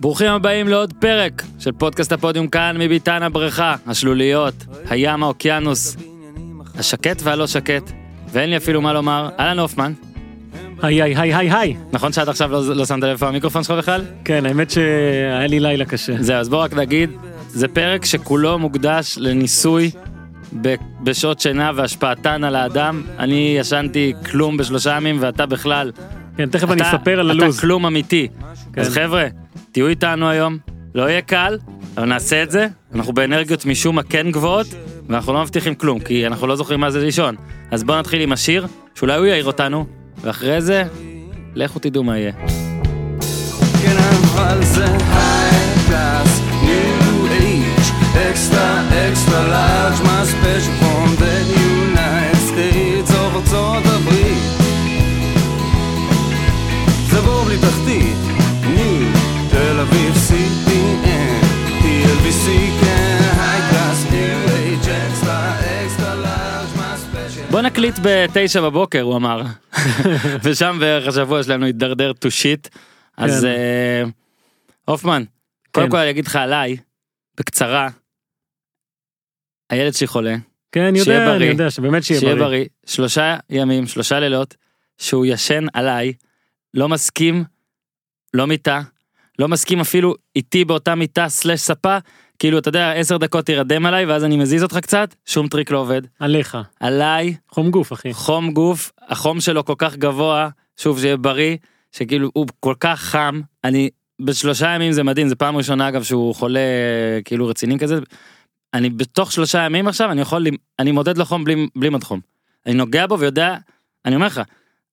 ברוכים הבאים לעוד פרק של פודקאסט הפודיום כאן מביתן הבריכה, השלוליות, הים, האוקיינוס, השקט והלא שקט, ואין לי אפילו מה לומר, אהלן הופמן, היי היי היי היי היי. נכון שעד עכשיו לא, לא שמת לב איפה המיקרופון שלך בכלל? כן האמת שהיה לי לילה קשה. זהו, אז בוא רק נגיד, זה פרק שכולו מוקדש לניסוי בשעות שינה והשפעתן על האדם. אני ישנתי כלום בשלושה ימים ואתה בכלל, כן תכף אני אתה- אספר על אתה הלו"ז. כלום אמיתי. כן. אז חבר'ה, תהיו איתנו היום, לא יהיה קל, אבל נעשה את זה. אנחנו באנרגיות משום מה כן גבוהות, ואנחנו לא מבטיחים כלום, כי אנחנו לא זוכרים מה זה לישון. אז בואו נתחיל עם השיר, שאולי הוא יעיר אותנו, ואחרי זה, לכו תדעו מה יהיה. כן extra extra large, מה special נקליט בתשע בבוקר, הוא אמר. ושם בערך השבוע שלנו הידרדר to shit. אז כן. אה, הופמן, קודם כן. כל אני אגיד לך עליי, בקצרה, הילד שלי חולה, כן אני יודע אני. יודע שבאמת שיהיה שיהיה בריא. בריא, שלושה ימים, שלושה לילות, שהוא ישן עליי, לא מסכים, לא מיטה, לא מסכים אפילו איתי באותה מיטה סלש ספה, כאילו אתה יודע עשר דקות תירדם עליי ואז אני מזיז אותך קצת, שום טריק לא עובד, עליך. עליי. חום גוף אחי. חום גוף, החום שלו כל כך גבוה, שוב שיהיה בריא, שכאילו הוא כל כך חם, אני בשלושה ימים זה מדהים, זה פעם ראשונה אגב שהוא חולה כאילו רציני כזה, אני בתוך שלושה ימים עכשיו אני יכול, אני מודד לו חום בלי, בלי מד חום, אני נוגע בו ויודע, אני אומר לך,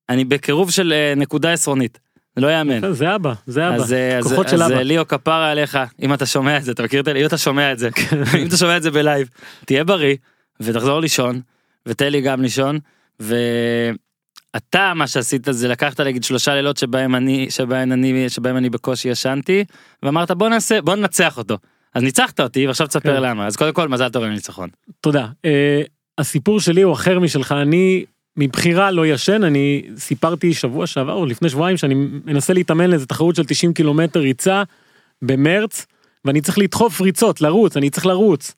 אני בקירוב של אה, נקודה עשרונית, זה לא יאמן. זה אבא זה אבא. אז, אה, אז, כוחות של אז אבא. אה, ליאו כפרה עליך אם אתה שומע את זה אתה מכיר את זה אם אתה שומע את זה אם אתה שומע את זה בלייב תהיה בריא ותחזור לישון ותן לי גם לישון ואתה מה שעשית זה לקחת נגיד שלושה לילות שבהם אני שבהם אני שבהם אני בקושי ישנתי ואמרת בוא נעשה בוא ננצח אותו אז ניצחת אותי ועכשיו תספר כן. למה אז קודם כל מזל טוב על הניצחון תודה. אה, הסיפור שלי הוא אחר משלך אני מבחירה לא ישן אני סיפרתי שבוע שעבר או לפני שבועיים שאני מנסה להתאמן לאיזה תחרות של 90 קילומטר ריצה במרץ ואני צריך לדחוף ריצות לרוץ אני צריך לרוץ.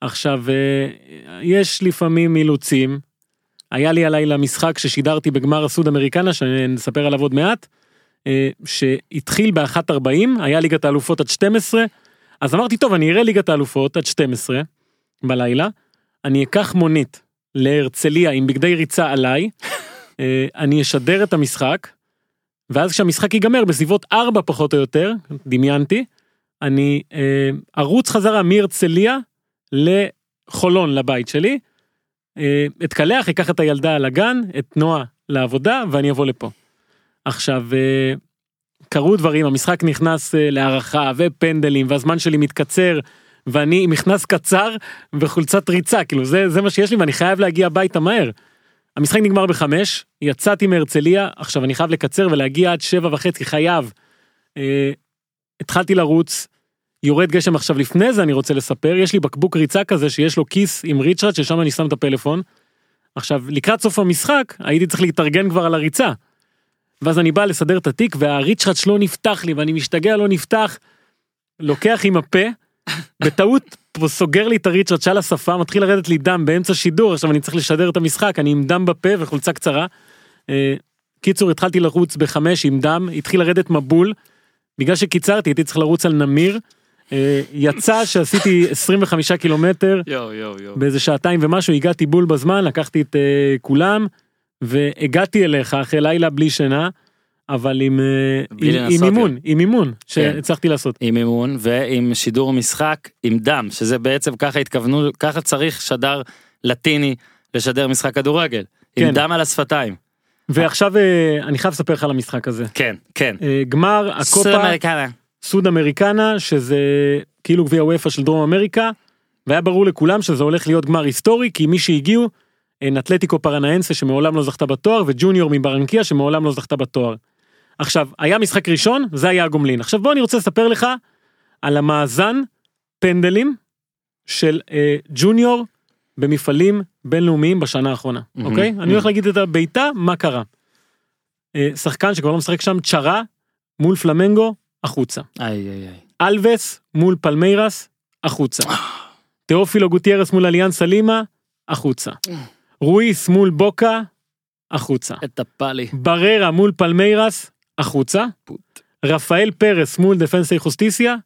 עכשיו אה, יש לפעמים אילוצים. היה לי הלילה משחק ששידרתי בגמר הסוד אמריקנה שנספר עליו עוד מעט. אה, שהתחיל ב-1.40 היה ליגת האלופות עד 12 אז אמרתי טוב אני אראה ליגת האלופות עד 12 בלילה אני אקח מונית להרצליה עם בגדי ריצה עליי אה, אני אשדר את המשחק ואז כשהמשחק ייגמר בסביבות 4 פחות או יותר דמיינתי אני אה, ארוץ חזרה מהרצליה לחולון לבית שלי אה, אתקלח אקח את הילדה לגן את נועה לעבודה ואני אבוא לפה. עכשיו אה, קרו דברים המשחק נכנס אה, להערכה ופנדלים והזמן שלי מתקצר ואני עם מכנס קצר וחולצת ריצה כאילו זה זה מה שיש לי ואני חייב להגיע הביתה מהר. המשחק נגמר בחמש יצאתי מהרצליה עכשיו אני חייב לקצר ולהגיע עד שבע וחצי חייב. אה, התחלתי לרוץ. יורד גשם עכשיו לפני זה אני רוצה לספר יש לי בקבוק ריצה כזה שיש לו כיס עם ריצ'רד ששם אני שם את הפלאפון. עכשיו לקראת סוף המשחק הייתי צריך להתארגן כבר על הריצה. ואז אני בא לסדר את התיק והריצ'רד שלו נפתח לי ואני משתגע לא נפתח. לוקח עם הפה בטעות פה סוגר לי את הריצ'רד של השפה מתחיל לרדת לי דם באמצע שידור עכשיו אני צריך לשדר את המשחק אני עם דם בפה וחולצה קצרה. אה, קיצור התחלתי לרוץ בחמש עם דם התחיל לרדת מבול. בגלל שקיצרתי הייתי צריך לרוץ על נמיר. אה, יצא שעשיתי 25 קילומטר באיזה שעתיים ומשהו הגעתי בול בזמן לקחתי את uh, כולם והגעתי אליך אחרי לילה בלי שינה אבל עם, בלי עם, עם אימון עם אימון שהצלחתי לעשות. עם אימון ועם שידור משחק עם דם שזה בעצם ככה התכוונו ככה צריך שדר לטיני לשדר משחק כדורגל עם כן. דם על השפתיים ועכשיו uh, אני חייב לספר לך על המשחק הזה. כן כן. Uh, גמר סוד הקופה אמריקנה. סוד אמריקנה שזה כאילו גביע וופא של דרום אמריקה והיה ברור לכולם שזה הולך להיות גמר היסטורי כי מי שהגיעו הן אתלטיקו פרנאנסה שמעולם לא זכתה בתואר וג'וניור מברנקיה שמעולם לא זכתה בתואר. עכשיו היה משחק ראשון זה היה הגומלין עכשיו בוא אני רוצה לספר לך על המאזן פנדלים של אה, ג'וניור במפעלים בינלאומיים בשנה האחרונה מהמם, אוקיי מהמם. אני הולך להגיד את הבעיטה מה קרה. אה, שחקן שכבר לא משחק שם צ'רה מול פלמנגו החוצה. איי איי איי. אלווס מול פלמיירס, החוצה. תאופילו גוטיירס מול אליאנס לימה, החוצה. רואיס מול בוקה, החוצה. את הפאלי. בררה מול פלמיירס, החוצה. רפאל פרס מול דפנסי חוסטיסיה,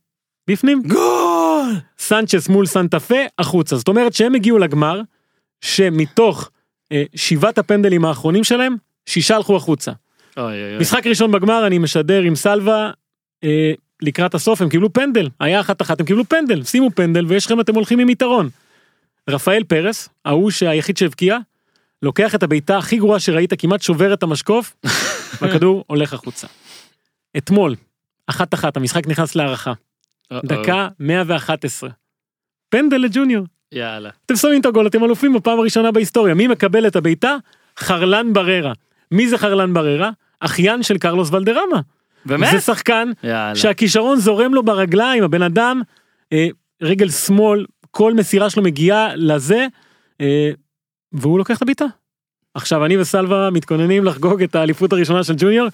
בפנים. גול! סנצ'ס מול סנטה פה, החוצה. זאת אומרת שהם הגיעו לגמר, שמתוך אה, שבעת הפנדלים האחרונים שלהם, שישה הלכו החוצה. אוי אוי אוי. משחק ראשון בגמר אני משדר עם סלווה אה, לקראת הסוף הם קיבלו פנדל היה אחת אחת הם קיבלו פנדל שימו פנדל ויש לכם אתם הולכים עם יתרון. רפאל פרס ההוא שהיחיד שהבקיע לוקח את הבעיטה הכי גרועה שראית כמעט שובר את המשקוף והכדור הולך החוצה. אתמול אחת אחת המשחק נכנס להערכה. דקה 111. פנדל לג'וניור יאללה. אתם שמים את הגול אתם אלופים בפעם הראשונה בהיסטוריה מי מקבל את הבעיטה חרלן בררה מי זה חרלן בררה אחיין של קרלוס ולדרמה. באמת? זה שחקן יאללה. שהכישרון זורם לו ברגליים הבן אדם אה, רגל שמאל כל מסירה שלו מגיעה לזה אה, והוא לוקח את הבעיטה. עכשיו אני וסלווה מתכוננים לחגוג את האליפות הראשונה של ג'וניור.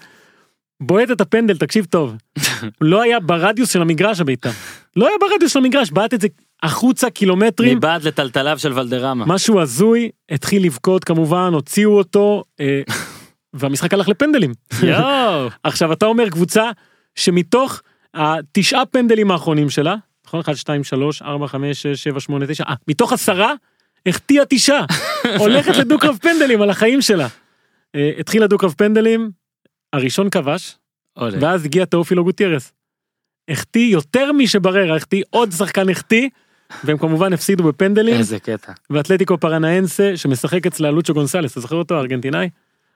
בועט את הפנדל תקשיב טוב לא היה ברדיוס של המגרש הבעיטה לא היה ברדיוס של המגרש בעט את זה החוצה קילומטרים מבעד לטלטליו של ולדרמה. משהו הזוי התחיל לבכות כמובן הוציאו אותו אה, והמשחק הלך לפנדלים. יואו. עכשיו אתה אומר קבוצה שמתוך התשעה פנדלים האחרונים שלה, נכון? 1, 2, 3, 4, 5, 6, 7, 8, 9, אה, מתוך עשרה, החטיאה תשעה. הולכת לדו-קרב פנדלים על החיים שלה. אה, התחיל הדו-קרב פנדלים, הראשון כבש. ואז הגיע תאופילו גוטיירס. החטיא יותר משבררה, החטיא עוד שחקן החטיא, והם כמובן הפסידו בפנדלים. איזה קטע. ואתלטיקו פרנאנסה שמשחק אצלה לוצ'ו גונסלס, אתה זוכר אותו הארגנטינאי?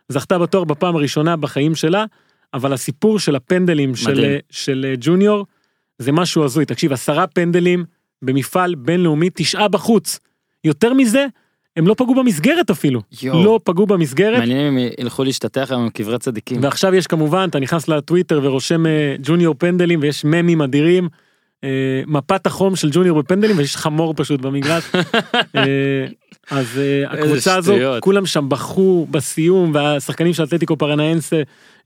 זכתה בתואר בפעם הראשונה בחיים שלה, אבל הסיפור של הפנדלים של. של אה, ג'וניור זה משהו הזוי. תקשיב, עשרה פנדלים במפעל בינלאומי, תשעה בחוץ. יותר מזה, הם לא פגעו במסגרת אפילו. יואו. לא פגעו במסגרת. מעניין אם ילכו להשתטח היום עם קברי צדיקים. ועכשיו יש כמובן, אתה נכנס לטוויטר ורושם אה, ג'וניור פנדלים ויש ממים אדירים. אה, מפת החום של ג'וניור בפנדלים ויש חמור פשוט במגרש. אה, אז אה, הקבוצה הזו. כולם שם בכו בסיום והשחקנים של אתלטיקו פרנאנסה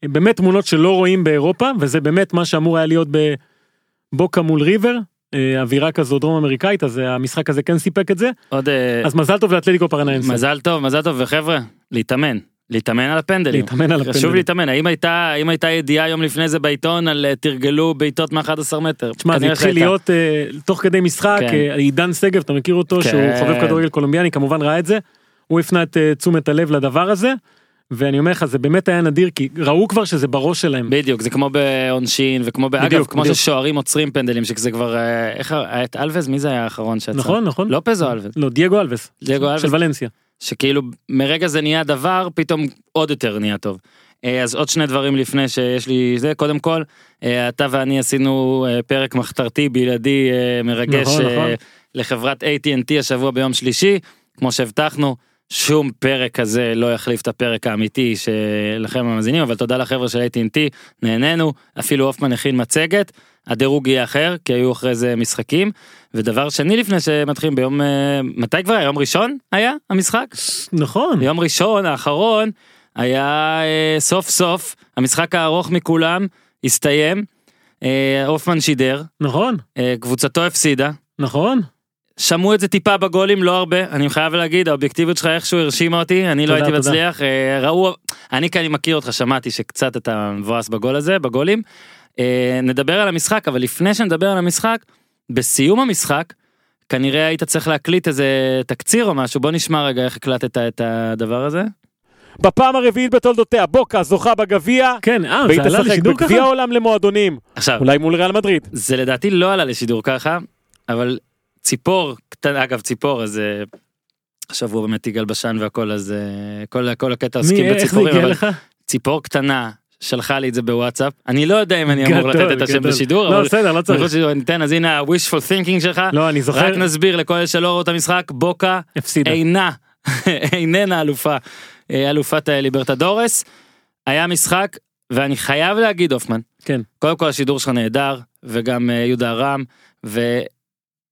אה, באמת תמונות שלא רואים באירופה וזה באמת מה שאמור היה להיות בבוקה מול ריבר אווירה כזו דרום אמריקאית אז אה, המשחק הזה כן סיפק את זה עוד אה, אז מזל טוב לאתלטיקו פרנאנסה. מזל טוב מזל טוב וחבר'ה להתאמן להתאמן על הפנדלים. להתאמן על חשוב הפנדלים. להתאמן האם הייתה האם הייתה ידיעה יום לפני זה בעיתון על אה, תרגלו בעיטות מ-11 מטר. תשמע זה התחיל. להיות אה, תוך כדי משחק כן. אה, עידן שגב אתה מכיר אותו שהוא כן. חובב כדורגל קולומביאני כמובן ראה את זה. הוא הפנה את אה, תשומת הלב לדבר הזה. ואני אומר לך זה באמת היה נדיר כי ראו כבר שזה בראש שלהם. בדיוק זה כמו בעונשין וכמו באגב בדיוק, כמו בדיוק. ששוערים עוצרים פנדלים שזה כבר אה, איך היה את אלווס מי זה היה האחרון שיצא? נכון נכון. לופז או אלווס? לא דייגו אלווס. דייגו אלווס. של ולנסיה. שכאילו מרגע זה נהיה דבר פתאום עוד יותר נהיה טוב. אה, אז עוד שני דברים לפני שיש לי זה קודם כל אה, אתה ואני עשינו פרק מחתרתי בלעדי מרגש נכון, נכון. לחברת AT&T השבוע ביום שלישי כמו שהבטחנו שום פרק כזה לא יחליף את הפרק האמיתי שלכם המאזינים אבל תודה לחברה של AT&T נהנינו אפילו הופמן הכין מצגת הדירוג יהיה אחר כי היו אחרי זה משחקים ודבר שני לפני שמתחילים ביום אה, מתי כבר יום ראשון היה המשחק נכון. ביום ראשון האחרון היה אה, סוף סוף המשחק הארוך מכולם הסתיים. אה, הופמן שידר נכון. קבוצתו הפסידה נכון. שמעו את זה טיפה בגולים לא הרבה אני חייב להגיד האובייקטיביות שלך איכשהו הרשימה אותי אני לא תודה, הייתי תודה. מצליח אה, ראו אני כי אני מכיר אותך שמעתי שקצת אתה מבואס בגול הזה בגולים. אה, נדבר על המשחק אבל לפני שנדבר על המשחק בסיום המשחק כנראה היית צריך להקליט איזה תקציר או משהו בוא נשמע רגע איך הקלטת את הדבר הזה. בפעם הרביעית בתולדותיה, בוקה זוכה בגביע, כן אה והיא זה עלה תשחק בגביע? העולם למועדונים, עכשיו אולי מול ריאל מדריד. זה לדעתי לא עלה לשידור ככה אבל ציפור קטנה אגב ציפור אז אה, השבוע באמת יגאל בשן והכל אז אה, כל כל הקטע עוסקים בציפורים אבל לך? ציפור קטנה שלחה לי את זה בוואטסאפ אני לא יודע אם אני אמור לתת את השם גדול. בשידור לא אבל בסדר לא צריך. שניתן אז הנה ה-wishful thinking שלך לא אני זוכר. רק נסביר לכל אלה שלא ראו את המשחק בוקה הפסידה. אינה איננה אלופה אה, אלופת ליברטדורס היה משחק ואני חייב להגיד הופמן כן. קודם כל השידור שלך נהדר וגם יהודה רם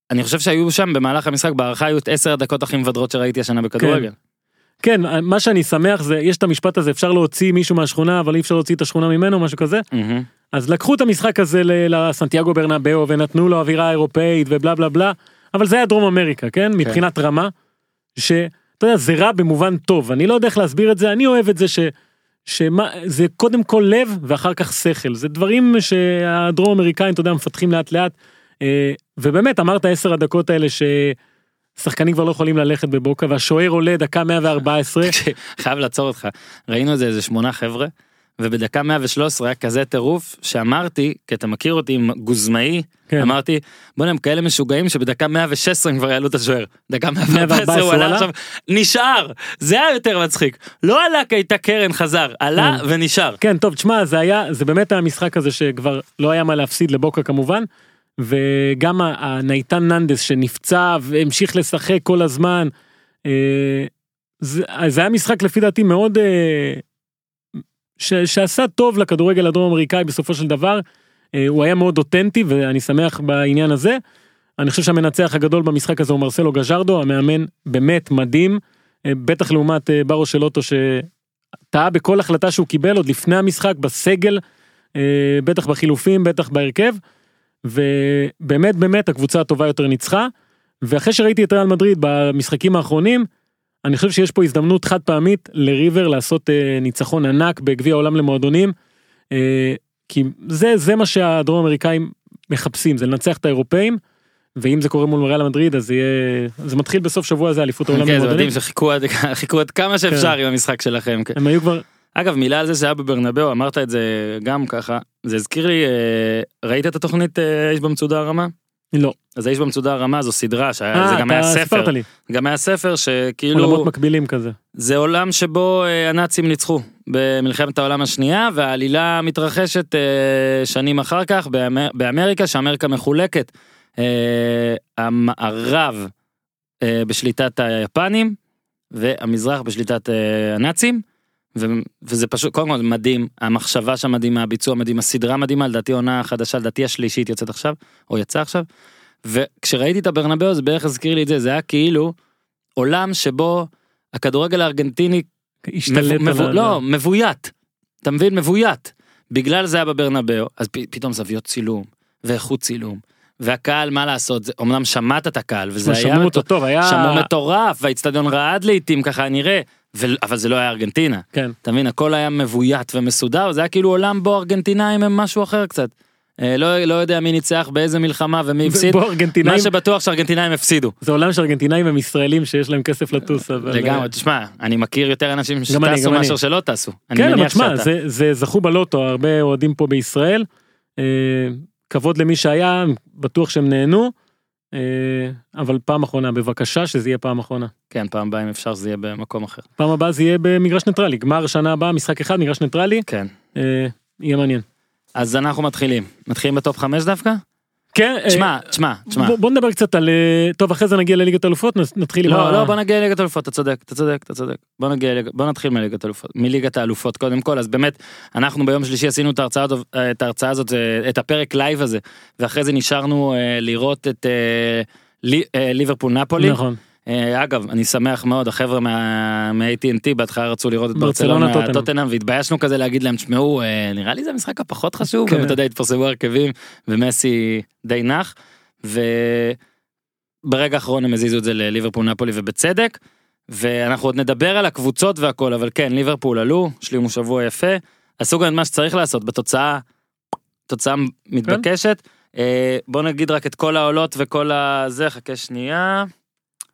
ואני חושב שהיו שם במהלך המשחק בהערכה היו את 10 הדקות הכי מבדרות שראיתי השנה בכדורגל. כן מה שאני שמח זה יש את המשפט הזה אפשר להוציא מישהו מהשכונה אבל אי אפשר להוציא את השכונה ממנו משהו כזה מהמם. אז לקחו את המשחק הזה לסנטיאגו ברנבאו ונתנו לו אווירה אירופאית ובלה בלה בלה, אבל זה היה דרום אמריקה, כן? מבחינת רמה, שאתה יודע, זה רע במובן טוב, אני לא יודע איך להסביר את זה, אני אוהב את זה ש... שמה, זה קודם כל לב ואחר כך שכל, זה דברים שהדרום אמריקאים, אתה יודע, מפתחים לאט לאט, ובאמת אמרת עשר הדקות האלה ששחקנים כבר לא יכולים ללכת בבוקה והשוער עולה דקה 114, חייב לעצור אותך ראינו את זה איזה שמונה חבר'ה ובדקה 113 היה כזה טירוף שאמרתי כי אתה מכיר אותי עם גוזמאי כן. אמרתי בוא'נה הם כאלה משוגעים שבדקה 116 הם כבר יעלו את השוער דקה 114 הוא 114 עלה? עכשיו נשאר זה היה יותר מצחיק לא עלה כי הייתה קרן חזר עלה כן. ונשאר כן טוב תשמע זה היה זה באמת היה משחק הזה שכבר לא היה מה להפסיד לבוקה כמובן וגם ה- הנייתן ננדס שנפצע והמשיך לשחק כל הזמן. אה, זה, זה היה משחק לפי דעתי מאוד אה, ש, שעשה טוב לכדורגל הדרום אמריקאי בסופו של דבר. אה, הוא היה מאוד אותנטי ואני שמח בעניין הזה. אני חושב שהמנצח הגדול במשחק הזה הוא מרסלו גז'רדו המאמן באמת מדהים בטח לעומת ברו של אוטו שטעה בכל החלטה שהוא קיבל עוד לפני המשחק בסגל בטח בחילופים בטח בהרכב. ובאמת באמת הקבוצה הטובה יותר ניצחה. ואחרי שראיתי את ריאל מדריד במשחקים האחרונים אני חושב שיש פה הזדמנות חד פעמית לריבר לעשות אה, ניצחון ענק בגביע העולם למועדונים. אה, כי זה זה מה שהדרום אמריקאים מחפשים זה לנצח את האירופאים. ואם זה קורה מול ריאל מדריד אז זה יהיה זה מתחיל בסוף שבוע זה אליפות העולם כן, זה. מדהים שחיכו עד כמה שאפשר עם המשחק שלכם. כן. הם היו כבר אגב מילה על זה שהיה בברנבאו אמרת את זה גם ככה זה הזכיר לי אה, ראית את התוכנית אה, איש במצודה הרמה? לא. אז האיש במצודה הרמה זו סדרה שזה אה, גם היה ספר. גם היה ספר שכאילו עולמות מקבילים כזה. זה עולם שבו הנאצים ניצחו במלחמת העולם השנייה והעלילה מתרחשת שנים אחר כך באמר- באמריקה שאמריקה מחולקת המערב בשליטת היפנים והמזרח בשליטת הנאצים. ו- וזה פשוט קודם כל מדהים המחשבה שם מדהימה הביצוע מדהים הסדרה מדהימה לדעתי עונה חדשה לדעתי השלישית יוצאת עכשיו או יצאה עכשיו. וכשראיתי את הברנבאו זה בערך הזכיר לי את זה זה היה כאילו עולם שבו הכדורגל הארגנטיני השתלט על ה- לא מבוית. אתה מבין? מבוית. בגלל זה היה בברנבאו אז פ, פתאום זוויות צילום ואיכות צילום והקהל מה לעשות? זה אמנם שמעת את הקהל וזה היה שמעו אותו טוב היה שמעו מטורף והאיצטדיון רעד לעיתים ככה נראה ו... אבל זה לא היה ארגנטינה כן אתה מבין הכל היה מבוית ומסודר זה היה כאילו עולם בו ארגנטינאים הם משהו אחר קצת. אה, לא לא יודע מי ניצח באיזה מלחמה ומי הפסיד בוא ארגנטינאים מה שבטוח שארגנטינאים הפסידו זה עולם של ארגנטינאים הם ישראלים שיש להם כסף לטוס אבל לגמרי תשמע אני מכיר יותר אנשים שטסו. מאשר שלא טסו. כן אבל תשמע. זה זה זכו בלוטו הרבה אוהדים פה בישראל. אה, כבוד למי שהיה בטוח שהם נהנו. אה, אבל פעם אחרונה בבקשה שזה יהיה פעם אחרונה. כן פעם הבאה אם אפשר שזה יהיה במקום אחר. פעם הבאה זה יהיה במגרש ניטרלי גמר שנה הבאה משחק אחד מגרש ניטרלי כן. אה, יהיה מעניין. אז אנחנו מתחילים מתחילים בטופ 5 דווקא? כן אה, תשמע תשמע תשמע. בוא, נדבר קצת על אה, טוב אחרי זה נגיע לליגת אלופות נתחיל עם לא לא בוא נגיע לליגת האלופות אתה צודק אתה צודק אתה צודק בוא נגיע בוא נתחיל מליגת האלופות מליגת האלופות קודם כל אז באמת אנחנו ביום שלישי עשינו את ההרצאה הזאת את ההרצאה הזאת אה, את הפרק לייב הזה ואחרי זה נשארנו אה, לראות את אה, לי- אה, ליברפול נפולי. נכון אה, אגב אני שמח מאוד החבר'ה מ-AT&T בהתחלה רצו לראות את ברצלונה. טוטנאם והתביישנו כזה להגיד להם תשמעו אה, נראה לי זה המשחק הפחות חשוב כן. ואתה יודע התפרסמו הרכבים ומסי די נח וברגע האחרון הם הזיזו את זה לליברפול נפולי ובצדק ואנחנו עוד נדבר על הקבוצות והכל אבל כן ליברפול עלו השלימו שבוע יפה עשו גם את מה שצריך לעשות בתוצאה תוצאה מתבקשת. אה, בוא נגיד רק את כל העולות וכל הזה חכה שנייה.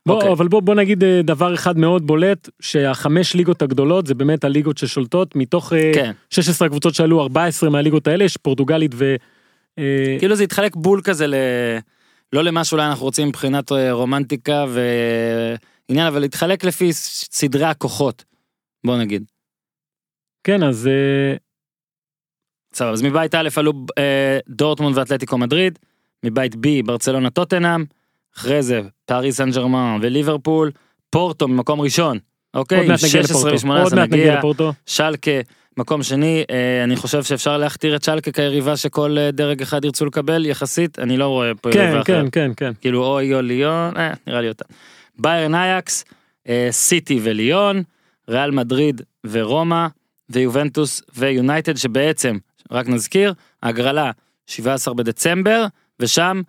בוא, אוקיי. אבל בוא, בוא נגיד אה, דבר אחד מאוד בולט שהחמש ליגות הגדולות זה באמת הליגות ששולטות מתוך אה, כן. 16 קבוצות שעלו 14 מהליגות האלה יש פורטוגלית ו... אה, כאילו זה התחלק בול כזה ל... לא למה שאולי אנחנו רוצים מבחינת רומנטיקה ועניין אבל התחלק לפי סדרי הכוחות. בוא נגיד. כן אז סבבה אז מבית א' עלו דורטמונד ואתלטיקו מדריד. מבית B ברצלונה טוטנאם. אחרי זה פאריס סן ג'רמן וליברפול. פורטו ממקום ראשון. אוקיי. עוד מעט נגיע 16 לפורטו ו-18 עוד מעט נגיע. לפורטו שלקה מקום שני אה, אני חושב שאפשר להכתיר את שלקה כיריבה שכל אה, דרג אחד ירצו לקבל יחסית אני לא רואה פה כן יריבה אחרת. כן כן כן כאילו אוי או ליון, אה, נראה לי אותה. ביירן אייקס, אה, סיטי וליון, ריאל מדריד ורומא, ויובנטוס ויונייטד שבעצם, רק נזכיר, הגרלה 17 בדצמבר, ושם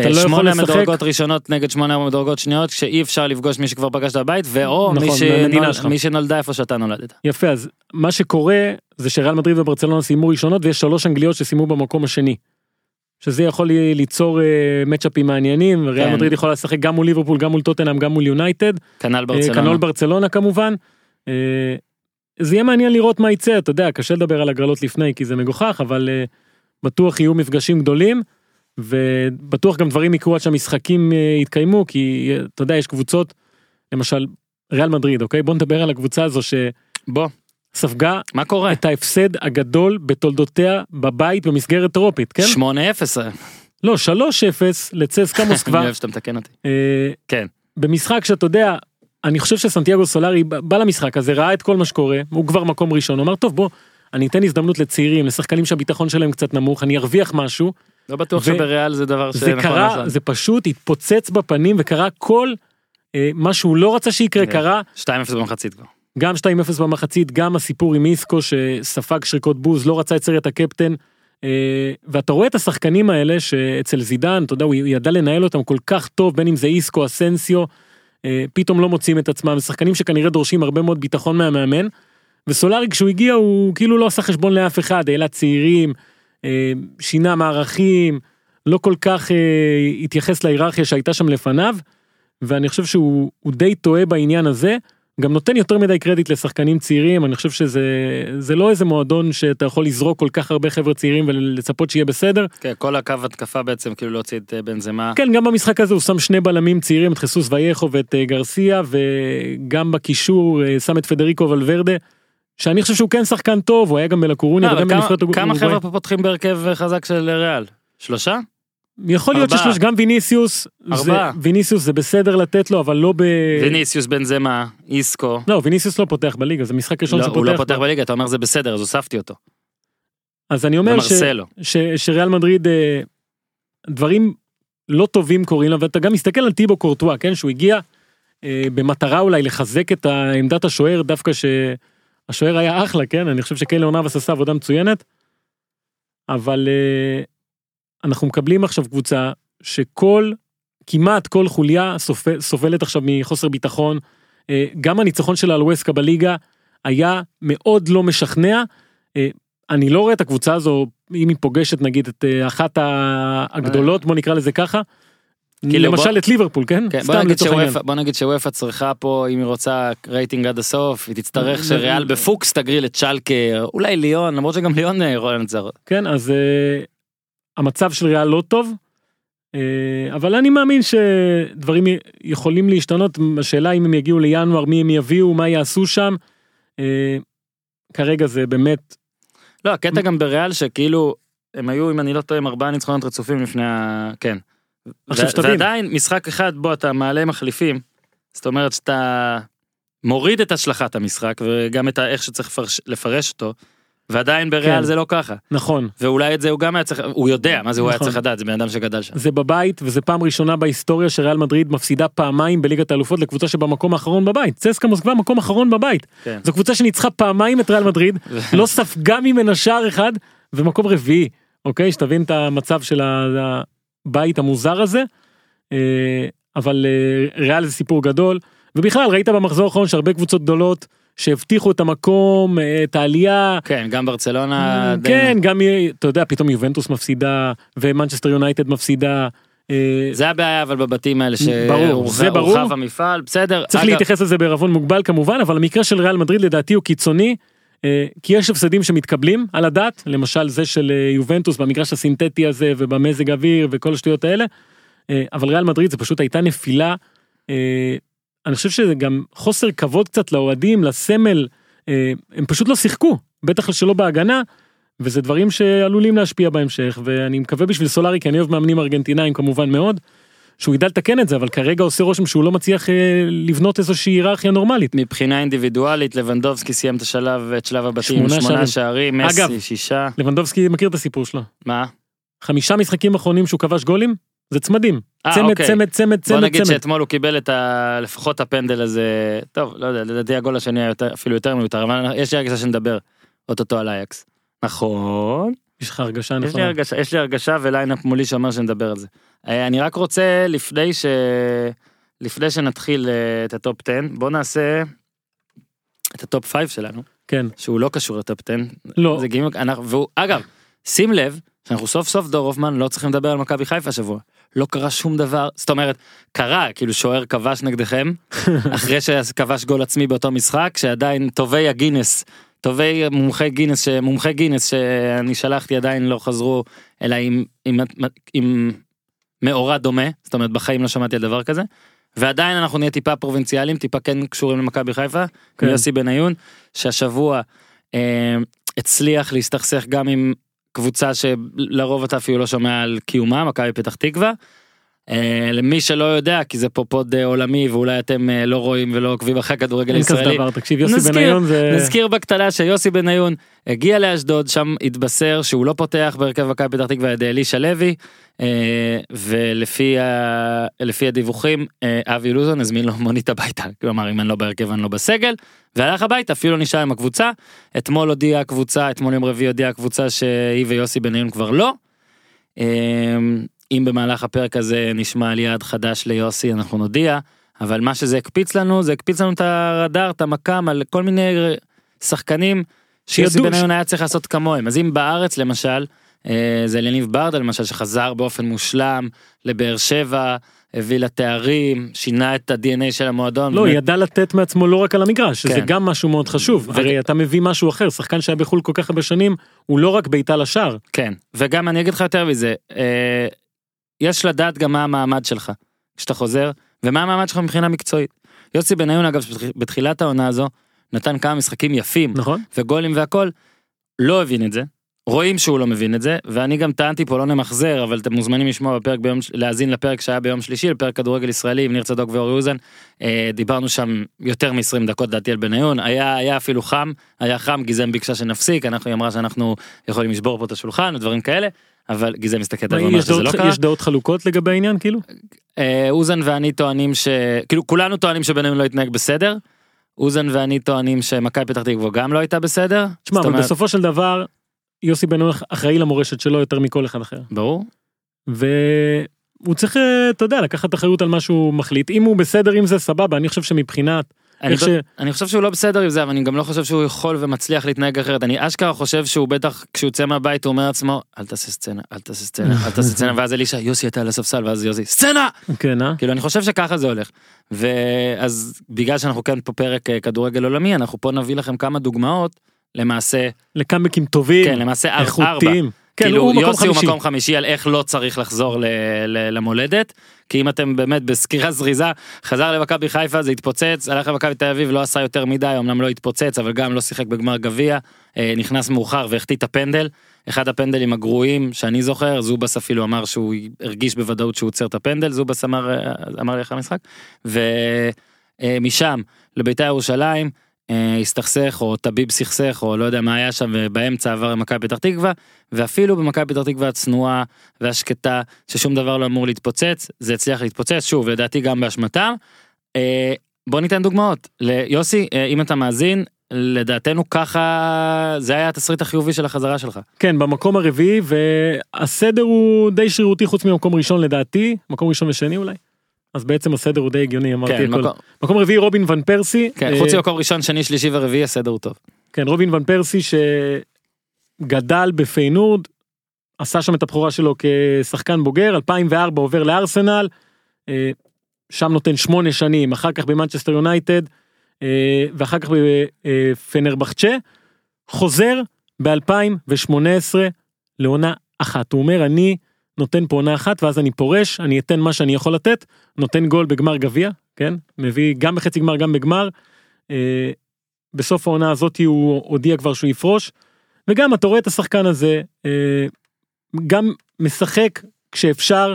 אתה אה, לא יכול שמונה לשחק. מדורגות ראשונות נגד שמונה מדורגות שניות, כשאי אפשר לפגוש מי שכבר פגשת בבית, ואו נכון, מי, שנול. מי שנולדה איפה שאתה נולדת. יפה אז מה שקורה זה שריאל מדריד וברצלונה סיימו ראשונות ויש שלוש אנגליות שסיימו במקום השני. שזה יכול לי- ליצור אה, מצ'אפים מעניינים ריאל כן. מדריד יכולה לשחק גם מול ליברפול גם מול טוטנאם גם מול יונייטד כנ"ל אה, ברצלונה. כנול ברצלונה כמובן. אה, זה יהיה מעניין לראות מה יצא אתה יודע קשה לדבר על הגרלות לפני כי זה מגוחך אבל אה, בטוח יהיו מפגשים גדולים. ובטוח גם דברים יקרו עד שהמשחקים אה, יתקיימו כי אה, אתה יודע יש קבוצות למשל ריאל מדריד אוקיי בוא נדבר על הקבוצה הזו בוא, שספגה מה קורה? את ההפסד הגדול בתולדותיה בבית במסגרת אירופית כן 8-0. לא 3-0 לצסקה אני מוסקבה אוהב שאתה מתקן אותי. אה, כן. במשחק שאתה יודע אני חושב שסנטיאגו סולארי בא למשחק הזה ראה את כל מה שקורה הוא כבר מקום ראשון הוא אמר טוב בוא אני אתן הזדמנות לצעירים לשחקנים שהביטחון שלהם קצת נמוך אני ארוויח משהו לא בטוח ו- שבריאל זה דבר זה שנכון קרה לעשות. זה פשוט התפוצץ בפנים וקרה כל אה, מה שהוא לא רצה שיקרה. קרה 2-0 במחצית כבר. גם 2-0 במחצית גם הסיפור עם איסקו שספג שריקות בוז לא רצה את סרט הקפטן. אה, ואתה רואה את השחקנים האלה שאצל זידן אתה יודע הוא ידע לנהל אותם כל כך טוב בין אם זה איסקו אסנסיו אה, פתאום לא מוצאים את עצמם שחקנים שכנראה דורשים הרבה מאוד ביטחון מהמאמן. וסולארי כשהוא הגיע הוא כאילו לא עשה חשבון לאף אחד העלה צעירים שינה מערכים לא כל כך אה, התייחס להיררכיה שהייתה שם לפניו. ואני חושב שהוא הוא די טועה בעניין הזה. גם נותן יותר מדי קרדיט לשחקנים צעירים אני חושב שזה זה לא איזה מועדון שאתה יכול לזרוק כל כך הרבה חבר'ה צעירים ולצפות שיהיה בסדר כן, כל הקו התקפה בעצם כאילו להוציא את אה, בנזמה. כן גם במשחק הזה הוא שם שני בלמים צעירים את חיסוס וייכו ואת אה, גרסיה וגם בקישור אה, שם את פדריקו ולוורדה. שאני חושב שהוא כן שחקן טוב הוא היה גם בלקורוניה לא, וגם כמה- בנבחרת כמה אורוגוואי. חבר'ה פה פותחים בהרכב חזק של ריאל? שלושה? יכול להיות. שיש גם ויניסיוס זה-. ויניסיוס זה בסדר לתת לו אבל לא ב... ויניסיוס בנזמה, איסקו. לא ויניסיוס לא פותח בליגה זה משחק ראשון לא, שפותח. הוא לא פותח. בליגה, אתה אומר זה בסדר, אז הוספתי אותו. אז אני אומר ש... ש, שריאל מדריד אה, דברים לא טובים קורים לה ואתה גם מסתכל על טיבו קורטואה כן שהוא הגיע אה, במטרה אולי לחזק את עמדת השוער דווקא שהשוער היה אחלה כן אני חושב שקיילר נאבס עשה עבודה מצוינת. אבל אה, אנחנו מקבלים עכשיו קבוצה שכל כמעט כל חוליה סופ- סובלת עכשיו מחוסר ביטחון. אה, גם הניצחון שלה על ווסקה בליגה היה מאוד לא משכנע. אה, אני לא רואה את הקבוצה הזו אם היא פוגשת נגיד את אה, אחת הגדולות בוא נקרא לזה ככה. כאילו, למשל בוא- את ליברפול כן? כן, בוא נגיד לצורך העניין. שאופ"א, בוא נגיד שאופ"א צריכה פה, אם היא רוצה רייטינג עד הסוף, היא תצטרך שריאל בפוקס תגריל את שאלקה, אולי ליון, למרות שגם ליון אה, יכולה לנצח. כן אז אה, המצב של ריאל לא טוב. אה, אבל אני מאמין שדברים יכולים להשתנות השאלה אם הם יגיעו לינואר מי הם יביאו מה יעשו שם. אה, כרגע זה באמת לא, הקטע גם בריאל שכאילו, הם היו, אם אני לא טועה, עם ארבעה ניצחונות רצופים לפני ה... כן. עכשיו ו- שתבין. ועדיין, משחק אחד בו אתה מעלה מחליפים, זאת אומרת שאתה מוריד את השלכת המשחק וגם את איך שצריך לפרש, לפרש אותו, ועדיין בריאל כן. זה לא ככה. נכון ואולי את זה הוא גם היה צריך, הוא יודע מה זה הוא היה נכון. צריך לדעת, זה בן אדם שגדל שם. זה בבית וזה פעם ראשונה בהיסטוריה שריאל מדריד מפסידה פעמיים בליגת האלופות לקבוצה שבמקום האחרון בבית צסקה מוסקבה מקום אחרון בבית כן. זו קבוצה שניצחה פעמיים את ריאל מדריד לא ספגה ממנה שער אחד ומקום רביעי אוקיי שתבין את המצב של ה- הבית המוזר הזה אה, אבל אה, ריאל זה סיפור גדול ובכלל ראית במחזור האחרון שהרבה קבוצות גדולות שהבטיחו את המקום אה, את העלייה כן, גם ברצלונה, די- כן גם אה, אתה יודע פתאום יובנטוס מפסידה ומנצ'סטר יונייטד מפסידה. זה הבעיה אבל בבתים האלה. שהורחב המפעל, בסדר. צריך אגב, להתייחס לזה בערבון מוגבל כמובן אבל המקרה של ריאל מדריד לדעתי הוא קיצוני. אה, כי יש הפסדים שמתקבלים על הדעת למשל זה של אה, יובנטוס במגרש הסינתטי הזה ובמזג אוויר וכל השטויות האלה. אה, אבל ריאל מדריד זה פשוט הייתה נפילה. אני חושב שזה גם חוסר כבוד קצת לאוהדים לסמל הם פשוט לא שיחקו בטח שלא בהגנה. וזה דברים שעלולים להשפיע בהמשך ואני מקווה בשביל סולארי כי אני אוהב מאמנים ארגנטינאים כמובן מאוד. שהוא ידע לתקן את זה אבל כרגע עושה רושם שהוא לא מצליח אה, לבנות איזושהי היררכיה נורמלית. מבחינה אינדיבידואלית לבנדובסקי סיים את השלב, את שלב הבתים, שמונה שמונה, שערים. שערים, אגב, מסי, שישה, לבנדובסקי מכיר את הסיפור שלו. מה? חמישה משחקים אחרונים שהוא כבש גולים זה צמדים. אה, צמד אוקיי. צמד צמד בוא צמד נגיד צמד. שאתמול הוא קיבל את ה... לפחות הפנדל הזה, טוב, לא יודע, לדעתי הגול השני היה יותר, אפילו יותר מיותר, אבל יש לי הרגשה שנדבר אוטוטו על אייקס. נכון. יש לך הרגשה יש לי נכונה. הרגשה, יש לי הרגשה ו ליינאפ מולי שאומר שנדבר על זה. אה, אני רק רוצה לפני ש... לפני שנתחיל אה, את הטופ 10, בוא נעשה את הטופ 5 שלנו, כן. שהוא לא קשור לטופ 10. לא, זה גימיק, אנחנו, והוא, אגב, שים לב שאנחנו סוף סוף דור הופמן לא צריכים לדבר על מכבי חיפה השבוע. לא קרה שום דבר, זאת אומרת, קרה, כאילו שוער כבש נגדכם, אחרי שכבש גול עצמי באותו משחק, שעדיין טובי הגינס, טובי מומחי גינס, ש- מומחי גינס שאני שלחתי עדיין לא חזרו, אלא עם, עם, עם מאורע דומה, זאת אומרת בחיים לא שמעתי על דבר כזה. ועדיין אנחנו נהיה טיפה פרובינציאליים, טיפה כן קשורים למכבי חיפה. כן. יוסי בניון, שהשבוע אה, הצליח להסתכסך גם עם קבוצה שלרוב אתה אפילו לא שומע על קיומה, מכבי פתח תקווה. אה, למי שלא יודע, כי זה פה פוד אה, עולמי ואולי אתם אה, לא רואים ולא עוקבים אחרי הכדורגל הישראלי. דבר, תקשיב, יוסי נזכיר, בניון זה... נזכיר בקטנה שיוסי בניון הגיע לאשדוד, שם התבשר שהוא לא פותח בהרכב מכבי פתח תקווה ידי אלישע לוי, ולפי ה- הדיווחים אבי לוזון הזמין לו מונית הביתה, כלומר אם אני לא בהרכב אני לא בסגל, והלך הביתה אפילו לא נשאר עם הקבוצה, אתמול הודיעה הקבוצה, אתמול יום רביעי הודיעה הקבוצה שהיא ויוסי בניון כבר לא. אם במהלך הפרק הזה נשמע על יעד חדש ליוסי אנחנו נודיע, אבל מה שזה הקפיץ לנו זה הקפיץ לנו את הרדאר, את המקם על כל מיני שחקנים שיוסי בניון היה צריך לעשות כמוהם. אז אם בארץ למשל, אה, זה אליניב ברדה למשל שחזר באופן מושלם לבאר שבע, הביא לתארים, שינה את ה-DNA של המועדון. לא, באמת, ידע לתת מעצמו לא רק על המגרש, שזה כן. גם משהו מאוד חשוב. ו- הרי אתה מביא משהו אחר, שחקן שהיה בחו"ל כל כך הרבה שנים, הוא לא רק בעיטה לשער. כן, וגם אני אגיד לך יותר מזה, אה, יש לדעת גם מה המעמד שלך כשאתה חוזר, ומה המעמד שלך מבחינה מקצועית. יוסי בניון אגב בתחילת העונה הזו נתן כמה משחקים יפים נכון? וגולים והכל, לא הבין את זה. רואים שהוא לא מבין את זה, ואני גם טענתי פה לא נמחזר, אבל אתם מוזמנים לשמוע בפרק ביום, להאזין לפרק שהיה ביום שלישי, לפרק כדורגל ישראלי עם ניר צדוק ואורי אוזן. אה, דיברנו שם יותר מ-20 דקות דעתי על בניון, היה, היה אפילו חם, היה חם, גיזם ביקשה שנפסיק, אנחנו, היא אמרה שאנחנו יכולים לשבור פה את השולחן ודברים כאלה, אבל גיזם מסתכלת מה, ואומר שזה לא קרה. יש דעות חלוקות לגבי העניין כאילו? אה, אוזן ואני טוענים ש... כאילו כולנו טוענים שבניון לא התנהג בסדר. אוזן ואני טוענים שמכבי פתח תקווה גם לא הייתה בסדר. תשמע, אבל בסופו של דבר, יוסי בן-און אחראי למורשת שלו יותר מכל אחד אחר. ברור. והוא צריך, אה, אתה יודע, לקחת אחריות על מה שהוא מחליט. אם הוא בסדר עם זה, סבבה, אני חושב שמבחינת אני. ש... אני חושב שהוא לא בסדר עם זה, אבל אני גם לא חושב שהוא יכול ומצליח להתנהג אחרת. אני אשכרה חושב שהוא בטח, כשהוא יוצא מהבית, הוא אומר לעצמו, אל תעשה סצנה, אל תעשה סצנה, אל תעשה סצנה, ואז אלישע, יוסי אתה על הספסל, ואז יוסי, סצנה! כן, אה? כאילו, אני חושב שככה זה הולך. ואז בגלל שאנחנו כן פה פרק אה, כדורגל עולמי, אנחנו פה נביא לכם כמה דוגמאות, למעשה, לקאמבקים טובים, כן, למעשה אר- ארבע. כן, כאילו הוא מקום יוסי הוא חמישי. מקום חמישי על איך לא צריך לחזור ל- ל- למולדת כי אם אתם באמת בסקירה זריזה חזר למכבי חיפה זה התפוצץ הלך למכבי תל אביב לא עשה יותר מדי אמנם לא התפוצץ אבל גם לא שיחק בגמר גביע אה, נכנס מאוחר והחטיא את הפנדל אחד הפנדלים הגרועים שאני זוכר זובס אפילו אמר שהוא הרגיש בוודאות שהוא עוצר את הפנדל זובס אמר אה, אמר לי אחרי המשחק ומשם לבית"ר ירושלים. אה, הסתכסך או טביב סכסך או לא יודע מה היה שם ובאמצע עבר למכבי פתח תקווה ואפילו במכבי פתח תקווה הצנועה והשקטה ששום דבר לא אמור להתפוצץ זה הצליח להתפוצץ שוב לדעתי גם באשמתם. אה, בוא ניתן דוגמאות ליוסי אה, אם אתה מאזין לדעתנו ככה זה היה התסריט החיובי של החזרה שלך. כן, במקום הרביעי, והסדר הוא די שרירותי חוץ ממקום ראשון לדעתי, מקום ראשון ושני אולי. אז בעצם הסדר הוא די הגיוני, אמרתי כן, הכל. מקום, מקום רביעי רובין ואן פרסי. כן, אה, חוץ ממקום ראשון שני שלישי ורביעי הסדר הוא טוב. כן, רובין ון פרסי שגדל בפיינורד, עשה שם את הבכורה שלו כשחקן בוגר, 2004 עובר לארסנל, אה, שם נותן שמונה שנים, אחר כך במנצ'סטר יונייטד, אה, ואחר כך בפנרבחצ'ה, חוזר ב-2018 לעונה אחת. הוא אומר, אני נותן פה עונה אחת ואז אני פורש, אני אתן מה שאני יכול לתת, נותן גול בגמר גביע, כן? מביא גם בחצי גמר, גם בגמר. אה, בסוף העונה הזאת הוא הודיע כבר שהוא יפרוש. וגם אתה רואה את השחקן הזה, אה, גם משחק כשאפשר,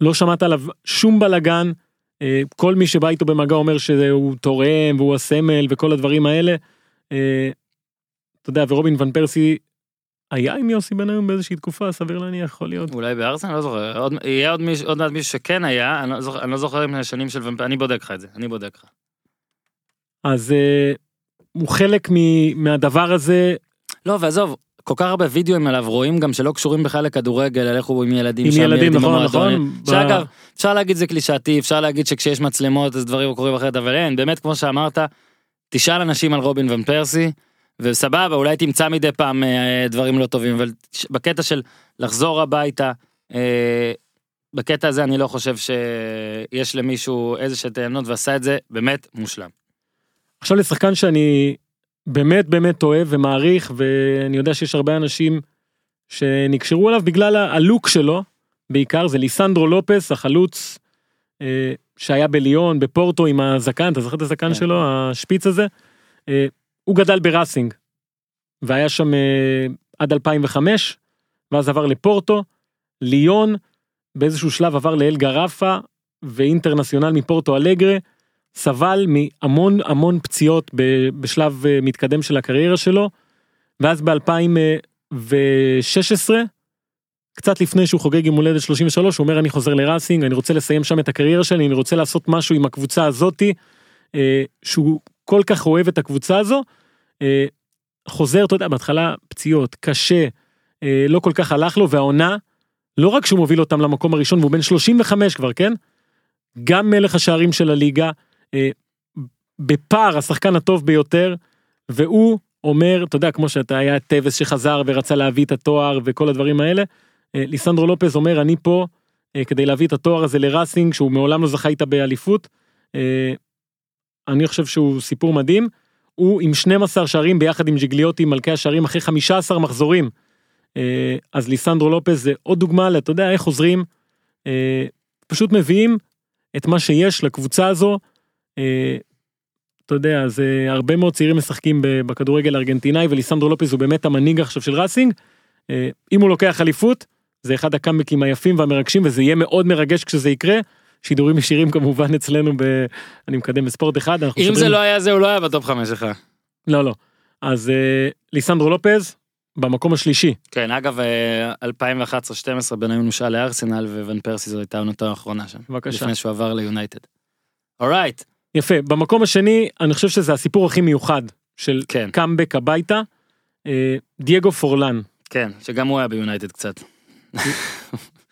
לא שמעת עליו שום בלאגן, אה, כל מי שבא איתו במגע אומר שהוא תורם והוא הסמל וכל הדברים האלה. אה, אתה יודע, ורובין ון פרסי היה עם יוסי בניון באיזושהי תקופה, סביר להניח, יכול להיות. אולי בארסנל לא זוכר עוד יהיה עוד מישהו עוד מעט מישהו שכן היה אני לא זוכר אני לא זוכר אם השנים של ומפ- אני בודק לך את זה אני בודק לך. אז אה, הוא חלק מ- מהדבר הזה, לא, ועזוב, כל כך הרבה וידאוים עליו רואים גם שלא קשורים בכלל לכדורגל, על איך הוא עם ילדים עם שם, ילדים, נכון, במועדונים. נכון. שאגב, אפשר להגיד זה קלישאתי, אפשר להגיד שכשיש מצלמות אז דברים קורים אחרת, אבל אין, באמת כמו שאמרת, תשאל אנשים על רובין ון פרסי, וסבבה, אולי תמצא מדי פעם אה, דברים לא טובים, אבל בקטע של לחזור הביתה, אה, בקטע הזה אני לא חושב שיש למישהו איזה שהם טענות ועשה את זה באמת מושלם. עכשיו לשחקן שאני באמת באמת אוהב ומעריך ואני יודע שיש הרבה אנשים שנקשרו אליו בגלל הלוק שלו בעיקר זה ליסנדרו לופס החלוץ אה, שהיה בליון בפורטו עם הזקן אתה זוכר את הזקן כן. שלו השפיץ הזה אה, הוא גדל בראסינג והיה שם אה, עד 2005 ואז עבר לפורטו ליון באיזשהו שלב עבר לאל גרפה ואינטרנציונל מפורטו אלגרה סבל מהמון המון פציעות בשלב אה, מתקדם של הקריירה שלו ואז ב-2016 קצת לפני שהוא חוגג עם הולדת 33 הוא אומר אני חוזר לראסינג אני רוצה לסיים שם את הקריירה שלי אני רוצה לעשות משהו עם הקבוצה הזאתי שהוא כל כך אוהב את הקבוצה הזו אה, חוזר אתה יודע בהתחלה פציעות קשה אה, לא כל כך הלך לו והעונה לא רק שהוא מוביל אותם למקום הראשון והוא בן 35 כבר כן גם מלך השערים של הליגה אה, בפער השחקן הטוב ביותר והוא אומר אתה יודע כמו שאתה היה טווס שחזר ורצה להביא את התואר וכל הדברים האלה אה, ליסנדרו לופז אומר אני פה אה, כדי להביא את התואר הזה לראסינג שהוא מעולם לא זכה איתה באליפות. אני חושב שהוא סיפור מדהים. הוא עם 12 שערים ביחד עם ג'יגליוטי מלכי השערים אחרי 15 מחזורים. אה, אז ליסנדרו לופז זה עוד דוגמה אתה יודע איך חוזרים. אה, פשוט מביאים את מה שיש לקבוצה הזו. אה, אתה יודע זה הרבה מאוד צעירים משחקים בכדורגל הארגנטינאי וליסנדרו לופז הוא באמת המנהיג עכשיו של ראסינג. אם הוא לוקח אליפות זה אחד הקאמבקים היפים והמרגשים וזה יהיה מאוד מרגש כשזה יקרה. שידורים ישירים כמובן אצלנו ב... אני מקדם בספורט אחד. אם משדרים- זה לא היה זה הוא לא היה בטופ חמש שלך. לא לא. אז אה, ליסנדרו לופז במקום השלישי. כן אגב אה, 2011-2012 בניון הושאל לארסנל וון פרסי זו הייתה עונתו האחרונה שם. בבקשה. לפני שהוא עבר ליונייטד. alright. יפה במקום השני אני חושב שזה הסיפור הכי מיוחד של כן. קאמבק הביתה. אה, דייגו פורלן כן שגם הוא היה ביונייטד קצת.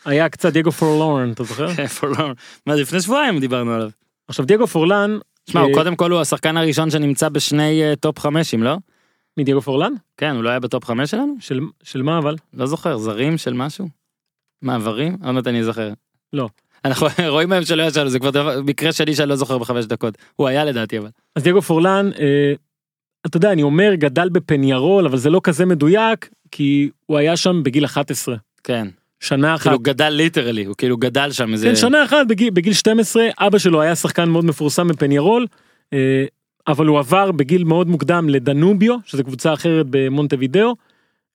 היה קצת דייגו פורלורן אתה זוכר? כן, פורלון. מה זה לפני שבועיים דיברנו עליו. עכשיו דייגו פורלן. שמע הוא אה, קודם כל הוא השחקן הראשון שנמצא בשני אה, טופ חמשים לא? מדייגו פורלן? כן הוא לא היה בטופ חמש שלנו? של, של מה אבל? לא זוכר זרים של משהו? מעברים? עוד מעט אני אזכר. לא. אנחנו רואים היום שלא ישנו זה כבר דבר- מקרה שני שאני לא זוכר בחמש דקות. הוא היה לדעתי אבל. אז דייגו פורלן, אה, אתה יודע, אני אומר גדל בפניארול, אבל זה לא כזה מדויק, כי הוא היה שם בגיל 11. כן. שנה אחת. כאילו גדל literally הוא כאילו גדל שם איזה. כן, שנה אחת בגיל, בגיל 12, אבא שלו היה שחקן מאוד מפורסם בפניארול, אה, אבל הוא עבר בגיל מאוד מוקדם לדנוביו, שזו קבוצה אחרת במונטווידאו,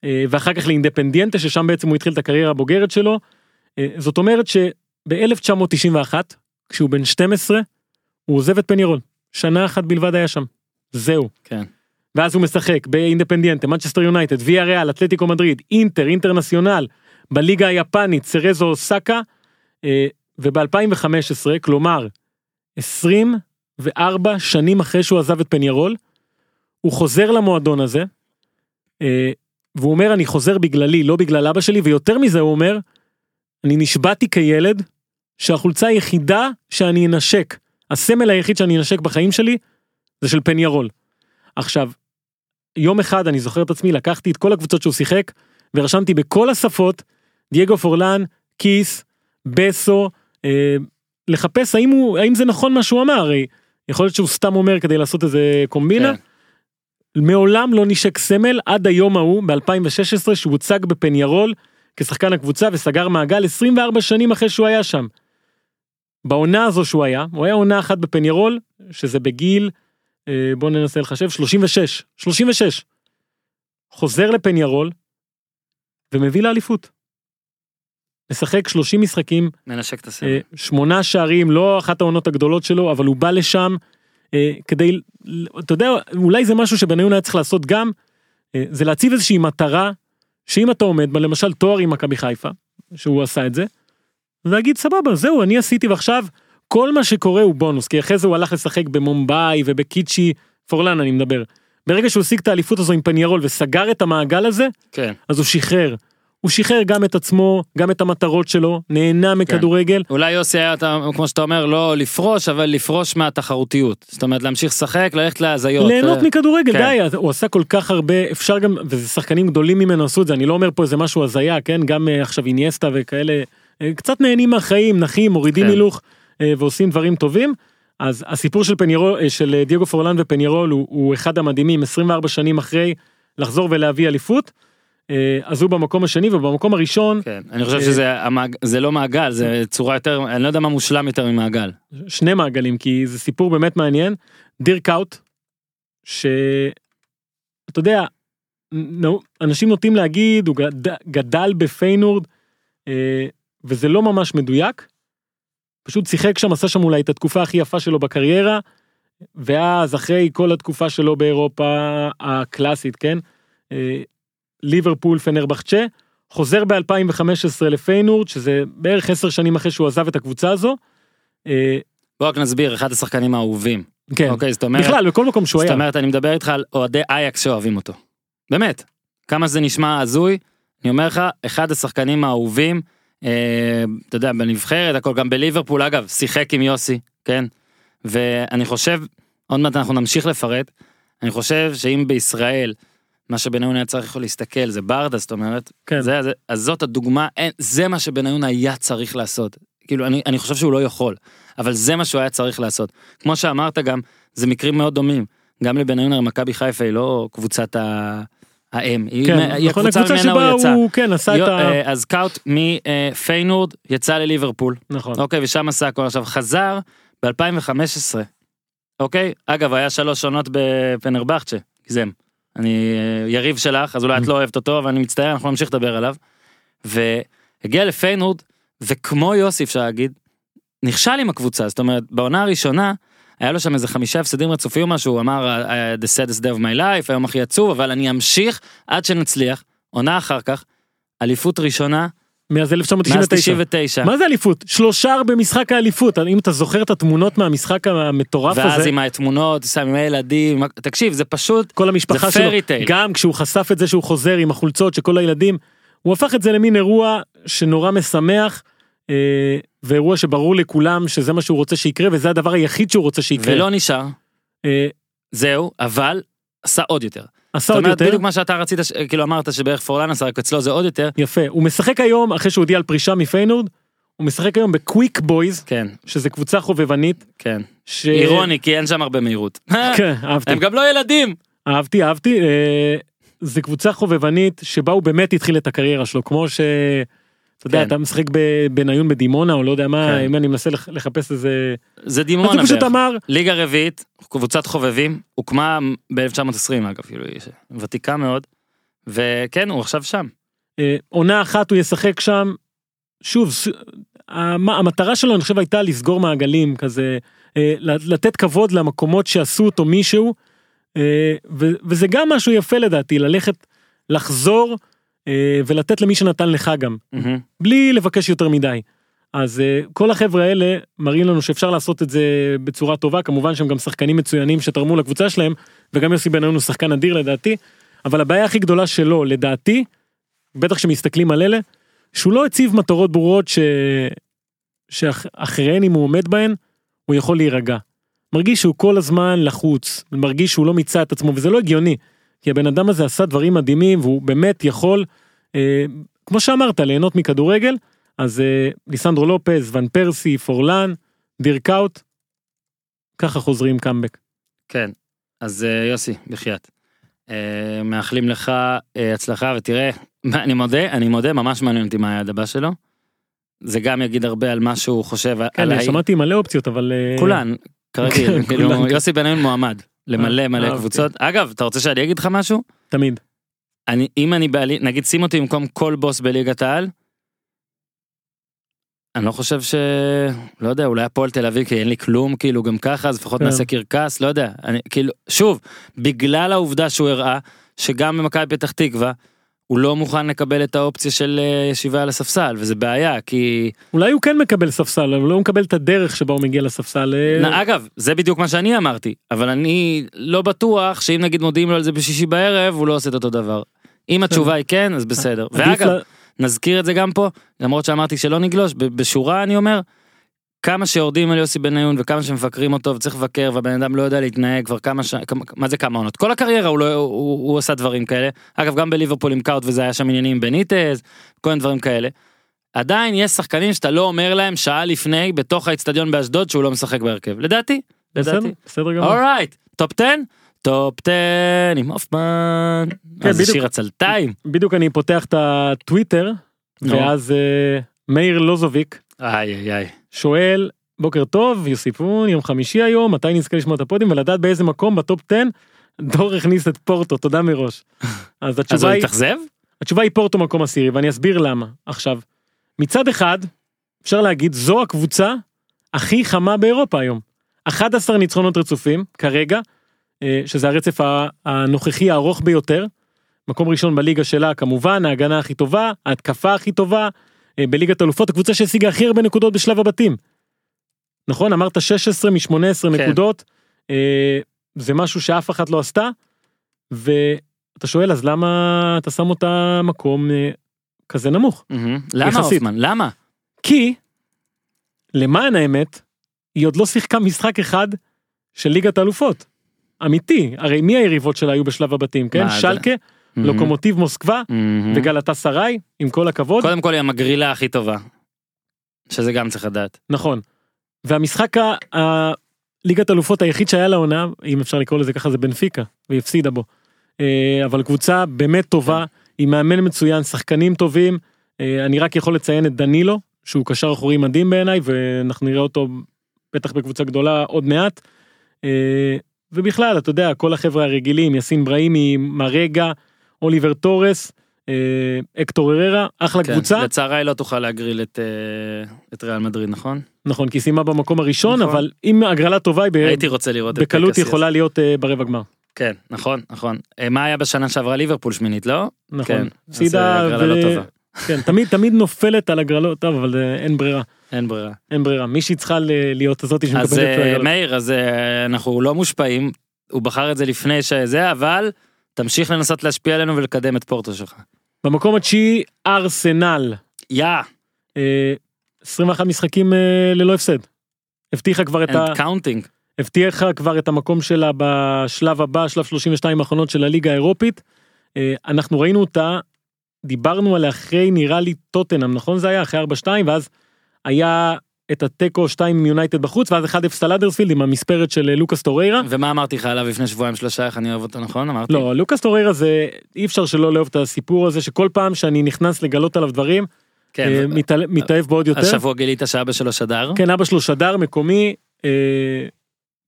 אה, ואחר כך לאינדפנדיאנטה, ששם בעצם הוא התחיל את הקריירה הבוגרת שלו. אה, זאת אומרת שב-1991, כשהוא בן 12, הוא עוזב את פניירול. שנה אחת בלבד היה שם. זהו. כן. ואז הוא משחק באינדפנדיאנטה, מנצ'סטר יונייטד, ויה ריאל, אתלטיקו מדריד, אינטר, אינטרנציונל, בליגה היפנית, סרזו אוסקה, אה, וב-2015, כלומר, 24 שנים אחרי שהוא עזב את פניירול, הוא חוזר למועדון הזה, אה, והוא אומר, אני חוזר בגללי, לא בגלל אבא שלי, ויותר מזה הוא אומר, אני נשבעתי כילד שהחולצה היחידה שאני אנשק, הסמל היחיד שאני אנשק בחיים שלי, זה של פניירול. עכשיו, יום אחד אני זוכר את עצמי, לקחתי את כל הקבוצות שהוא שיחק, ורשמתי בכל השפות, דייגו פורלן, כיס, בסו, אה, לחפש האם, הוא, האם זה נכון מה שהוא אמר, הרי יכול להיות שהוא סתם אומר כדי לעשות איזה קומבינה. כן. מעולם לא נשק סמל עד היום ההוא ב-2016 שהוא הוצג בפניירול כשחקן הקבוצה וסגר מעגל 24 שנים אחרי שהוא היה שם. בעונה הזו שהוא היה, הוא היה עונה אחת בפניירול, שזה בגיל, אה, בוא ננסה לחשב, 36, 36. חוזר לפניירול ומביא לאליפות. משחק 30 משחקים, מנשק את הסרט. אה, שמונה שערים, לא אחת העונות הגדולות שלו, אבל הוא בא לשם אה, כדי, אתה יודע, אולי זה משהו שבניון היה צריך לעשות גם, אה, זה להציב איזושהי מטרה, שאם אתה עומד בה, למשל תואר עם מכבי חיפה, שהוא עשה את זה, ולהגיד סבבה, זהו, אני עשיתי ועכשיו כל מה שקורה הוא בונוס, כי אחרי זה הוא הלך לשחק במומבאי ובקיצ'י, פורלן אני מדבר, ברגע שהוא השיג את האליפות הזו עם פניירול וסגר את המעגל הזה, כן. אז הוא שחרר. הוא שחרר גם את עצמו, גם את המטרות שלו, נהנה מכדורגל. אולי יוסי היה, אתה- כמו שאתה אומר, לא לפרוש, אבל לפרוש מהתחרותיות. זאת אומרת, להמשיך לשחק, ללכת להזיות. ליהנות אה, מכדורגל, כן. די, הוא עשה כל כך הרבה, אפשר גם, וזה שחקנים גדולים ממנו עשו את זה, אני לא אומר פה איזה משהו הזיה, כן, גם אה, עכשיו איניאסטה וכאלה, אה, קצת נהנים מהחיים, נחים, מורידים כן. הילוך ועושים דברים טובים. אז הסיפור של פניירול, אה, של דייגו פורלן ופניירול הוא, הוא אחד המדהימים, 24 שנים אחרי לחזור ולהביא אליפות. אה, אז הוא במקום השני ובמקום הראשון כן, אני חושב אה, שזה המעג- זה לא מעגל, זה צורה יותר, אני לא יודע מה מושלם יותר ממעגל. שני מעגלים כי זה סיפור באמת מעניין דירק אאוט שאתה יודע אנשים נוטים להגיד הוא גד... גדל בפיינורד אה, וזה לא ממש מדויק. פשוט שיחק שם עשה שם אולי את התקופה הכי יפה שלו בקריירה ואז אחרי כל התקופה שלו באירופה הקלאסית כן ליברפול פנרבחצ'ה חוזר ב2015 לפיינורד שזה בערך 10 שנים אחרי שהוא עזב את הקבוצה הזו. אה, בוא רק נסביר, אחד השחקנים האהובים. כן. אוקיי, זאת אומרת, בכלל בכל מקום שהוא זאת היה. אומרת, אני מדבר איתך על אוהדי אייקס שאוהבים אותו. באמת. כמה שזה נשמע הזוי, אני אומר לך, אחד השחקנים האהובים, אה, אתה יודע, בנבחרת, הכל גם בליברפול, אגב, שיחק עם יוסי, כן? ואני חושב, עוד מעט אנחנו נמשיך לפרט, אני חושב שאם בישראל, מה שבניון היה צריך להסתכל זה ברדה, זאת אומרת, כן. זה, זה, אז זאת הדוגמה, אין, זה מה שבניון היה צריך לעשות. כאילו, אני, אני חושב שהוא לא יכול, אבל זה מה שהוא היה צריך לעשות. כמו שאמרת גם, זה מקרים מאוד דומים. גם לבניון מכבי חיפה היא לא קבוצת ה... האם, כן, היא נכון, הקבוצה ממנה הוא יצא. הוא כן עשה את יו- ה... אה, אז קאוט מפיינורד יצא לליברפול, נכון. אוקיי, ושם עשה הכל. עכשיו חזר ב-2015, אוקיי? אגב, היה שלוש עונות בפנרבכצ'ה, גזם. אני יריב שלך, אז אולי את לא אוהבת אותו, אבל אני מצטער, אנחנו נמשיך לדבר עליו. והגיע לפיינורד, וכמו יוסי אפשר להגיד, נכשל עם הקבוצה, זאת אומרת, בעונה הראשונה, היה לו שם איזה חמישה הפסדים רצופים משהו, הוא אמר "I- the saddest day of my life, היום הכי עצוב, אבל אני אמשיך עד שנצליח, עונה אחר כך, אליפות ראשונה, מאז מאז 1999. 99, מה זה אליפות? שלושה במשחק האליפות. אם אתה זוכר את התמונות מהמשחק המטורף ואז הזה, עם התמונות, שם עם הילדים, תקשיב, זה פשוט, כל המשפחה שלו, tale. גם כשהוא חשף את זה שהוא חוזר עם החולצות של כל הילדים, הוא הפך את זה למין אירוע שנורא משמח, אה, ואירוע שברור לכולם שזה מה שהוא רוצה שיקרה, וזה הדבר היחיד שהוא רוצה שיקרה. ולא נשאר, אה, זהו, אבל עשה עוד יותר. עשה עוד יותר. בדיוק מה שאתה רצית, כאילו אמרת שבערך פורלן עשה, רק אצלו זה עוד יותר, יפה. הוא משחק היום, אחרי שהוא הודיע על פרישה מפיינורד, הוא משחק היום בקוויק בויז, כן, שזה קבוצה חובבנית. כן. ש... אירוני, כי אין שם הרבה מהירות. כן, אהבתי. הם גם לא ילדים. אהבתי, אהבתי. אה, זה קבוצה חובבנית שבה הוא באמת התחיל את הקריירה שלו, כמו ש... אתה יודע, כן. אתה משחק בניון בדימונה, או לא יודע מה, כן. אם אני מנסה לח- לחפש איזה... זה דימונה הוא פשוט בערך. אמר, ליגה רביעית, קבוצת חובבים, הוקמה ב-1920 אגב, כאילו, היא ותיקה מאוד, וכן, הוא עכשיו שם. אה, עונה אחת הוא ישחק שם. שוב, המטרה שלו, אני חושב, הייתה לסגור מעגלים, כזה, אה, לתת כבוד למקומות שעשו אותו מישהו, אה, וזה גם משהו יפה לדעתי, ללכת, לחזור, ולתת למי שנתן לך גם. מהמם. בלי לבקש יותר מדי. אז uh, כל החבר'ה האלה מראים לנו שאפשר לעשות את זה בצורה טובה כמובן שהם גם שחקנים מצוינים שתרמו לקבוצה שלהם וגם יוסי בניון הוא שחקן אדיר לדעתי אבל הבעיה הכי גדולה שלו לדעתי בטח שמסתכלים על אלה שהוא לא הציב מטרות ברורות ש... שאחריהן אם הוא עומד בהן הוא יכול להירגע. מרגיש שהוא כל הזמן לחוץ מרגיש שהוא לא מיצה את עצמו וזה לא הגיוני כי הבן אדם הזה עשה דברים מדהימים והוא באמת יכול אה, כמו שאמרת ליהנות מכדורגל אז אה, ליסנדרו לופז ון פרסי פורלן דירקאוט. ככה חוזרים קאמבק. כן, אז אה, יוסי, בחייאת. אה, מאחלים לך אה, הצלחה ותראה, אני מודה, אני מודה, ממש מעניין אותי מה היעד הבא שלו. זה גם יגיד הרבה על מה שהוא חושב כן, על אני האי- שמעתי מלא אופציות אבל אה, כולן, כרגיל, כן, כאילו. יוסי בניון מועמד למלא מלא. קבוצות. אגב, אתה רוצה שאני אגיד לך משהו? תמיד. אני, אם אני בעלי, נגיד שים אותי במקום כל בוס בליגת העל, אני לא חושב ש... לא יודע, אולי הפועל תל אביב, כי אין לי כלום, כאילו, גם ככה, אז לפחות כן. נעשה קרקס, לא יודע. אני, כאילו, שוב, בגלל העובדה שהוא הראה, שגם במכבי פתח תקווה, הוא לא מוכן לקבל את האופציה של אה, ישיבה על הספסל וזה בעיה כי אולי הוא כן מקבל ספסל אבל לא מקבל את הדרך שבה הוא מגיע לספסל. אה, נ- אגב זה בדיוק מה שאני אמרתי אבל אני לא בטוח שאם נגיד מודיעים לו על זה בשישי בערב הוא לא עושה את אותו דבר. אם התשובה היא כן אז בסדר ואגב נזכיר את זה גם פה למרות שאמרתי שלא נגלוש בשורה אני אומר. כמה שיורדים על יוסי בניון וכמה שמבקרים אותו וצריך לבקר והבן אדם לא יודע להתנהג כבר כמה ש... מה זה כמה עונות כל הקריירה הוא לא הוא, הוא עשה דברים כאלה אגב גם בליברפול עם קאוט וזה היה שם עניינים בניטז כל מיני דברים כאלה. עדיין יש שחקנים שאתה לא אומר להם שעה לפני בתוך האצטדיון באשדוד שהוא לא משחק בהרכב לדעתי בסדר, לדעתי. בסדר גמור. אורייט טופ 10 טופ 10 עם הופמן. כן, בדיוק. שיר הצלתיים. בדיוק אני פותח את הטוויטר. ואז אה, מאיר לוזוביק איי איי איי. שואל בוקר טוב יוסיפון יום חמישי היום מתי נזכה לשמוע את הפודיום ולדעת באיזה מקום בטופ 10 דור הכניס את פורטו תודה מראש. אז אז התשובה הוא היא התאכזב? התשובה היא פורטו מקום עשירי ואני אסביר למה. עכשיו מצד אחד אפשר להגיד זו הקבוצה הכי חמה באירופה היום. 11 ניצחונות רצופים כרגע אה, שזה הרצף הנוכחי הארוך ביותר. מקום ראשון בליגה שלה כמובן ההגנה הכי טובה ההתקפה הכי טובה בליגת אלופות הקבוצה שהשיגה הכי הרבה נקודות בשלב הבתים. נכון אמרת 16 מ-18 כן. נקודות אה, זה משהו שאף אחת לא עשתה. ואתה שואל אז למה אתה שם אותה מקום אה, כזה נמוך מהמם. למה. הופמן? למה? כי למען האמת היא עוד לא שיחקה משחק אחד של ליגת האלופות. אמיתי הרי מי היריבות שלה היו בשלב הבתים כן מה זה? שלקה מהמם. לוקומוטיב מוסקבה מהמם. וגלתה סראי עם כל הכבוד קודם כל היא המגרילה הכי טובה. שזה גם צריך לדעת. נכון. והמשחק ה- ה- ליגת אלופות היחיד שהיה לעונה אם אפשר לקרוא לזה ככה זה בנפיקה והיא הפסידה בו. אה, אבל קבוצה באמת טובה עם מאמן מצוין שחקנים טובים אה, אני רק יכול לציין את דנילו שהוא קשר אחורי מדהים בעיניי ואנחנו נראה אותו בטח בקבוצה גדולה עוד מעט. אה, ובכלל אתה יודע כל החברה הרגילים יאסין בראהימי מארגה אוליבר טורס אה, הקטור הררה אחלה כן. קבוצה לצערה היא לא תוכל להגריל את אה, את ריאל מדריד נכון? נכון כי סיימה במקום הראשון נכון. אבל אם הגרלה טובה היא ב- הייתי רוצה לראות בקלות. יכולה להיות אה, ברבע גמר. כן נכון נכון. מה היה בשנה שעברה ליברפול שמינית לא? נכון. כן. אז, הפסידה אה, הגרלה לא טובה. כן תמיד תמיד נופלת על הגרלות טוב אבל אין ברירה אין ברירה. אין ברירה מישהי צריכה להיות הזאתי אז שמקבלת את הגרלות. מאיר אז אנחנו לא מושפעים הוא בחר את זה לפני שזה אבל תמשיך לנסות להשפיע עלינו ולקדם את פורטו שלך. במקום התשיעי ארסנל יא אה, 21 משחקים אה, ללא הפסד. הבטיחה כבר את ה... counting. הבטיחה כבר את המקום שלה בשלב הבא שלב 32 האחרונות של הליגה האירופית. אה, אנחנו ראינו אותה דיברנו עליה אחרי נראה לי טוטנאם נכון זה היה אחרי 4-2 ואז היה את התיקו 2 עם יונייטד בחוץ ואז 1-0 על אדרספילד עם המספרת של אה, לוקאס טוריירה. ומה אמרתי לך עליו לפני שבועיים שלושה איך אני אוהב אותו נכון אמרתי? לא לוקאס טוריירה זה אי אפשר שלא לאהוב את הסיפור הזה שכל פעם שאני נכנס לגלות עליו דברים כן. אה, מתעל- מתאהב בו עוד יותר. השבוע גילית שאבא שלו שדר. כן אבא שלו שדר מקומי אה,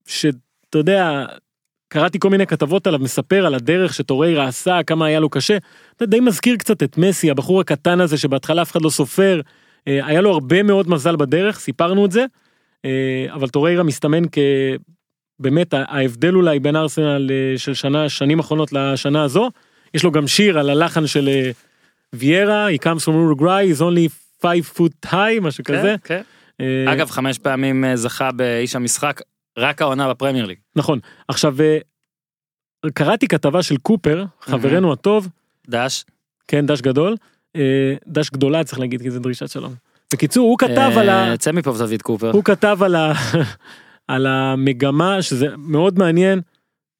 שאתה יודע קראתי כל מיני כתבות עליו מספר על הדרך שטוריירה עשה כמה היה לו קשה. זה די מזכיר קצת את מסי הבחור הקטן הזה שבהתחלה אף אחד לא סופר היה לו הרבה מאוד מזל בדרך סיפרנו את זה אה, אבל טוריירה מסתמן כבאמת ה- ההבדל אולי בין ארסנל אה, של שנה שנים אחרונות לשנה הזו יש לו גם שיר על הלחן של אה, ויירה he comes from Uruguay is only 5 foot high משהו כזה. כן, כן. אה, אגב חמש פעמים אה, זכה באיש המשחק רק העונה בפרמייר ליג. נכון עכשיו אה, קראתי כתבה של קופר חברנו הטוב דש. כן דש גדול אה, דש גדולה צריך להגיד כי זה דרישת שלום. בקיצור הוא כתב על ה... אה, צא מפה זווית קופר. הוא כתב על ה... על המגמה שזה מאוד מעניין